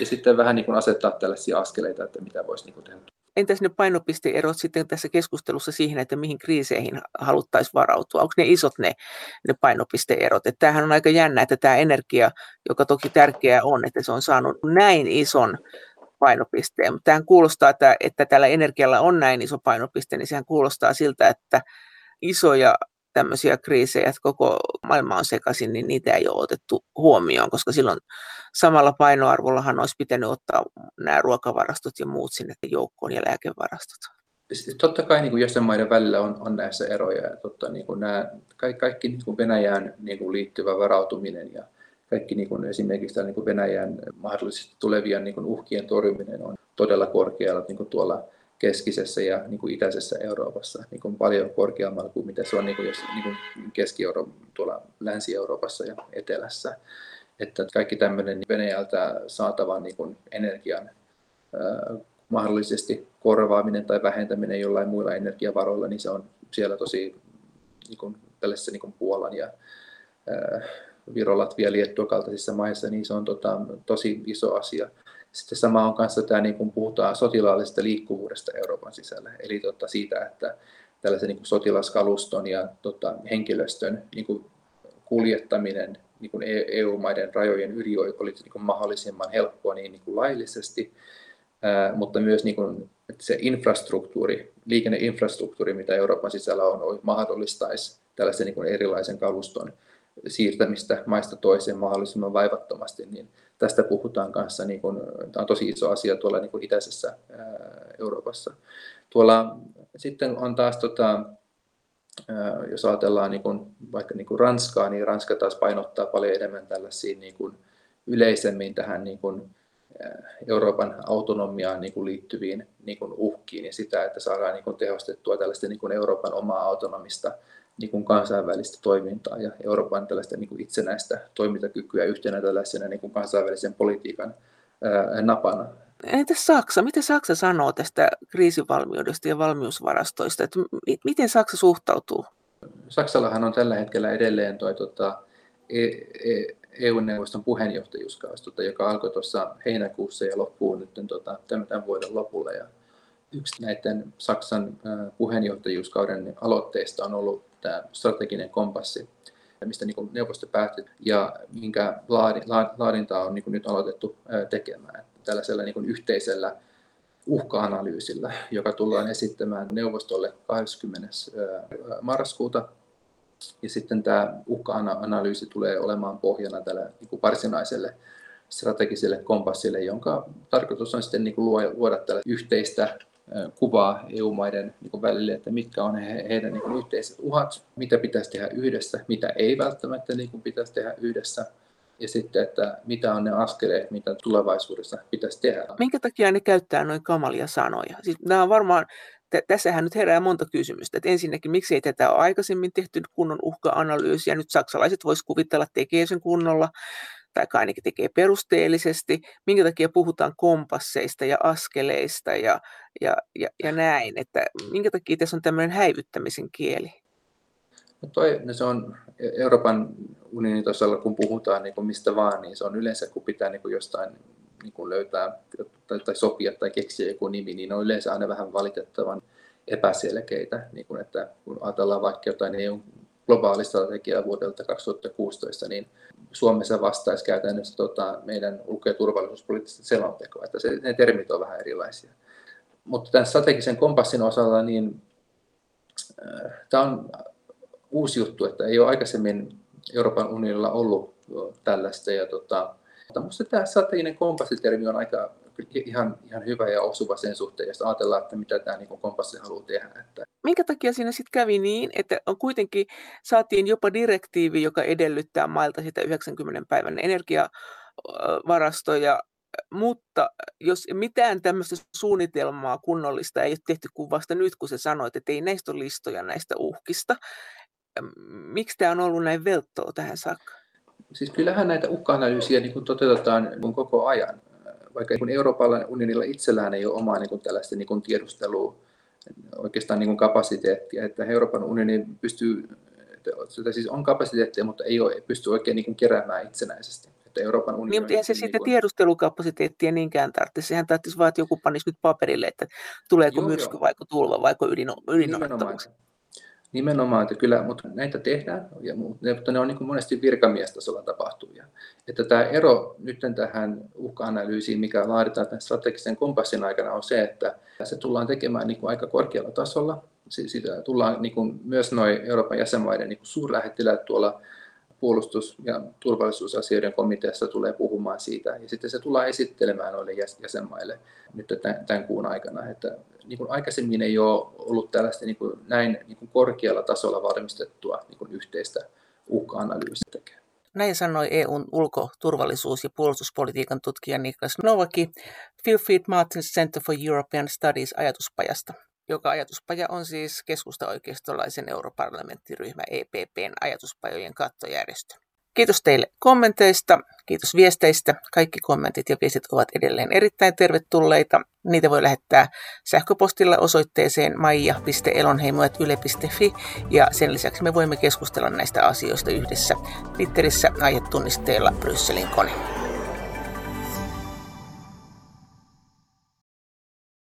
Ja sitten vähän niin kuin asettaa tällaisia askeleita, että mitä voisi niin kuin tehdä. Entäs ne painopisteerot sitten tässä keskustelussa siihen, että mihin kriiseihin haluttaisiin varautua? Onko ne isot ne, ne painopisteerot? Että tämähän on aika jännä, että tämä energia, joka toki tärkeää on, että se on saanut näin ison painopisteen. Mutta tähän kuulostaa, että, että tällä energialla on näin iso painopiste, niin sehän kuulostaa siltä, että isoja tämmöisiä kriisejä, että koko maailma on sekaisin, niin niitä ei ole otettu huomioon, koska silloin samalla painoarvollahan olisi pitänyt ottaa nämä ruokavarastot ja muut sinne joukkoon ja lääkevarastot. Totta kai niin kuin jäsenmaiden välillä on, on näissä eroja. Ja totta, niin kuin nämä, kaikki, kaikki niin kuin Venäjään niin kuin liittyvä varautuminen ja kaikki niin kuin esimerkiksi niin kuin Venäjän mahdollisesti tulevien niin kuin uhkien torjuminen on todella korkealla niin kuin tuolla keskisessä ja niin kuin itäisessä Euroopassa niin kuin paljon korkeammalla kuin mitä se on niin kuin, jos, niin kuin keski tuolla Länsi-Euroopassa ja Etelässä. Että kaikki tämmöinen Venäjältä saatavan niin kuin energian ää, mahdollisesti korvaaminen tai vähentäminen jollain muilla energiavaroilla, niin se on siellä tosi niin kuin, tällaisessa niin kuin Puolan ja Viro, Latvia, Liettua kaltaisissa maissa, niin se on tota, tosi iso asia. Sitten sama on kanssa tämä, niin kun puhutaan sotilaallisesta liikkuvuudesta Euroopan sisällä, eli tota, siitä, että tällaisen niin sotilaskaluston ja tota, henkilöstön niin kuin kuljettaminen niin kuin EU-maiden rajojen yli olisi niin kuin mahdollisimman helppoa niin, niin kuin laillisesti, ää, mutta myös niin kuin, että se infrastruktuuri, liikenneinfrastruktuuri, mitä Euroopan sisällä on, mahdollistaisi tällaisen niin kuin erilaisen kaluston siirtämistä maista toiseen mahdollisimman vaivattomasti, niin tästä puhutaan kanssa, niin kuin, tämä on tosi iso asia tuolla niin itäisessä ää, Euroopassa. Tuolla sitten on taas, tota, jos ajatellaan niin kuin, vaikka niin kuin Ranskaa, niin Ranska taas painottaa paljon enemmän tällaisiin niin kuin yleisemmin tähän niin kuin, Euroopan autonomiaan niin kuin liittyviin niin kuin uhkiin ja sitä, että saadaan niin kuin tehostettua tällaista niin kuin Euroopan omaa autonomista niin kuin kansainvälistä toimintaa ja Euroopan tällaista niin kuin itsenäistä toimintakykyä yhtenä tällaisena niin kuin kansainvälisen politiikan ää, napana. Entä Saksa? Miten Saksa sanoo tästä kriisivalmiudesta ja valmiusvarastoista? Että miten Saksa suhtautuu? Saksallahan on tällä hetkellä edelleen toi, tota, e, e, EU-neuvoston puheenjohtajuuskausi, tota, joka alkoi tuossa heinäkuussa ja loppuu nyt tota, tämän vuoden lopulla. Ja yksi näiden Saksan puheenjohtajuuskauden aloitteista on ollut tämä strateginen kompassi, mistä niin neuvosto päätti ja minkä laadintaa on niin nyt aloitettu tekemään tällaisella niin yhteisellä uhka-analyysillä, joka tullaan esittämään neuvostolle 20. marraskuuta. Ja sitten tämä uhka-analyysi tulee olemaan pohjana tälle niin varsinaiselle strategiselle kompassille, jonka tarkoitus on sitten niin luoda tällä yhteistä kuvaa EU-maiden niin välille, että mitkä on he, heidän niin yhteiset uhat, mitä pitäisi tehdä yhdessä, mitä ei välttämättä niin kuin pitäisi tehdä yhdessä, ja sitten, että mitä on ne askeleet, mitä tulevaisuudessa pitäisi tehdä. Minkä takia ne käyttää noin kamalia sanoja? Siis nämä on varmaan, t- tässähän nyt herää monta kysymystä. Että ensinnäkin, miksi ei tätä ole aikaisemmin tehty kunnon uhka-analyysiä? Nyt saksalaiset voisivat kuvitella tekee sen kunnolla tai ainakin tekee perusteellisesti, minkä takia puhutaan kompasseista ja askeleista ja, ja, ja, ja näin, että minkä takia tässä on tämmöinen häivyttämisen kieli? No toi, no se on Euroopan unionin tasolla, kun puhutaan niin kuin mistä vaan, niin se on yleensä, kun pitää niin kuin jostain niin kuin löytää tai, tai sopia tai keksiä joku nimi, niin on yleensä aina vähän valitettavan epäselkeitä, niin kuin että kun ajatellaan vaikka jotain EU globaalista strategiaa vuodelta 2016, niin Suomessa vastaisi käytännössä tota, meidän ulko- ja turvallisuuspoliittista selontekoa, että se, ne termit on vähän erilaisia. Mutta tämän strategisen kompassin osalla, niin äh, tämä on uusi juttu, että ei ole aikaisemmin Euroopan unionilla ollut tällaista. Ja tota, mutta tämä strateginen kompassitermi on aika ihan, ihan hyvä ja osuva sen suhteen, jos ajatellaan, että mitä tämä niin kompassi haluaa tehdä. Että... Minkä takia siinä sitten kävi niin, että on kuitenkin saatiin jopa direktiivi, joka edellyttää mailta sitä 90 päivän energiavarastoja, mutta jos mitään tämmöistä suunnitelmaa kunnollista ei ole tehty kuin vasta nyt, kun sä sanoit, että ei näistä ole listoja näistä uhkista, miksi tämä on ollut näin velttoa tähän saakka? Siis kyllähän näitä uhka-analyysiä niin toteutetaan koko ajan vaikka niin Euroopan unionilla itsellään ei ole omaa niin kuin tällaista niin kuin tiedustelua, oikeastaan niin kuin kapasiteettia, että Euroopan unioni pystyy, että siis on kapasiteettia, mutta ei ole, pysty oikein niin kuin keräämään itsenäisesti. Että Euroopan unioni niin, mutta eihän se niin sitten kuin... tiedustelukapasiteettia niinkään tarvitse. Sehän tarvitsisi vaan, että joku panisi nyt paperille, että tuleeko joo, myrsky, vai tulva, vai ydin, ydinonnettomuus. Nimenomaan, että kyllä, mutta näitä tehdään, ja, mutta ne on niin monesti virkamiestasolla tapahtuvia. Että tämä ero nyt tähän uhka-analyysiin, mikä laaditaan tämän strategisen kompassin aikana, on se, että se tullaan tekemään niin kuin aika korkealla tasolla. Sitä tullaan niin kuin myös noin Euroopan jäsenmaiden niin kuin suurlähettiläät tuolla puolustus- ja turvallisuusasioiden komiteassa tulee puhumaan siitä, ja sitten se tullaan esittelemään noille jäsenmaille nyt tämän kuun aikana. Että niin kuin aikaisemmin ei ole ollut tällaista niin kuin näin niin kuin korkealla tasolla valmistettua niin kuin yhteistä uhka-analyysiä. Näin sanoi EUn ulko-, turvallisuus- ja puolustuspolitiikan tutkija Niklas Novaki Philfried Martin Center for European Studies ajatuspajasta joka ajatuspaja on siis keskusta-oikeistolaisen europarlamenttiryhmä EPPn ajatuspajojen kattojärjestö. Kiitos teille kommenteista. Kiitos viesteistä. Kaikki kommentit ja viestit ovat edelleen erittäin tervetulleita. Niitä voi lähettää sähköpostilla osoitteeseen maija.elonheimo.yle.fi ja sen lisäksi me voimme keskustella näistä asioista yhdessä Twitterissä aihetunnisteella Brysselin kone.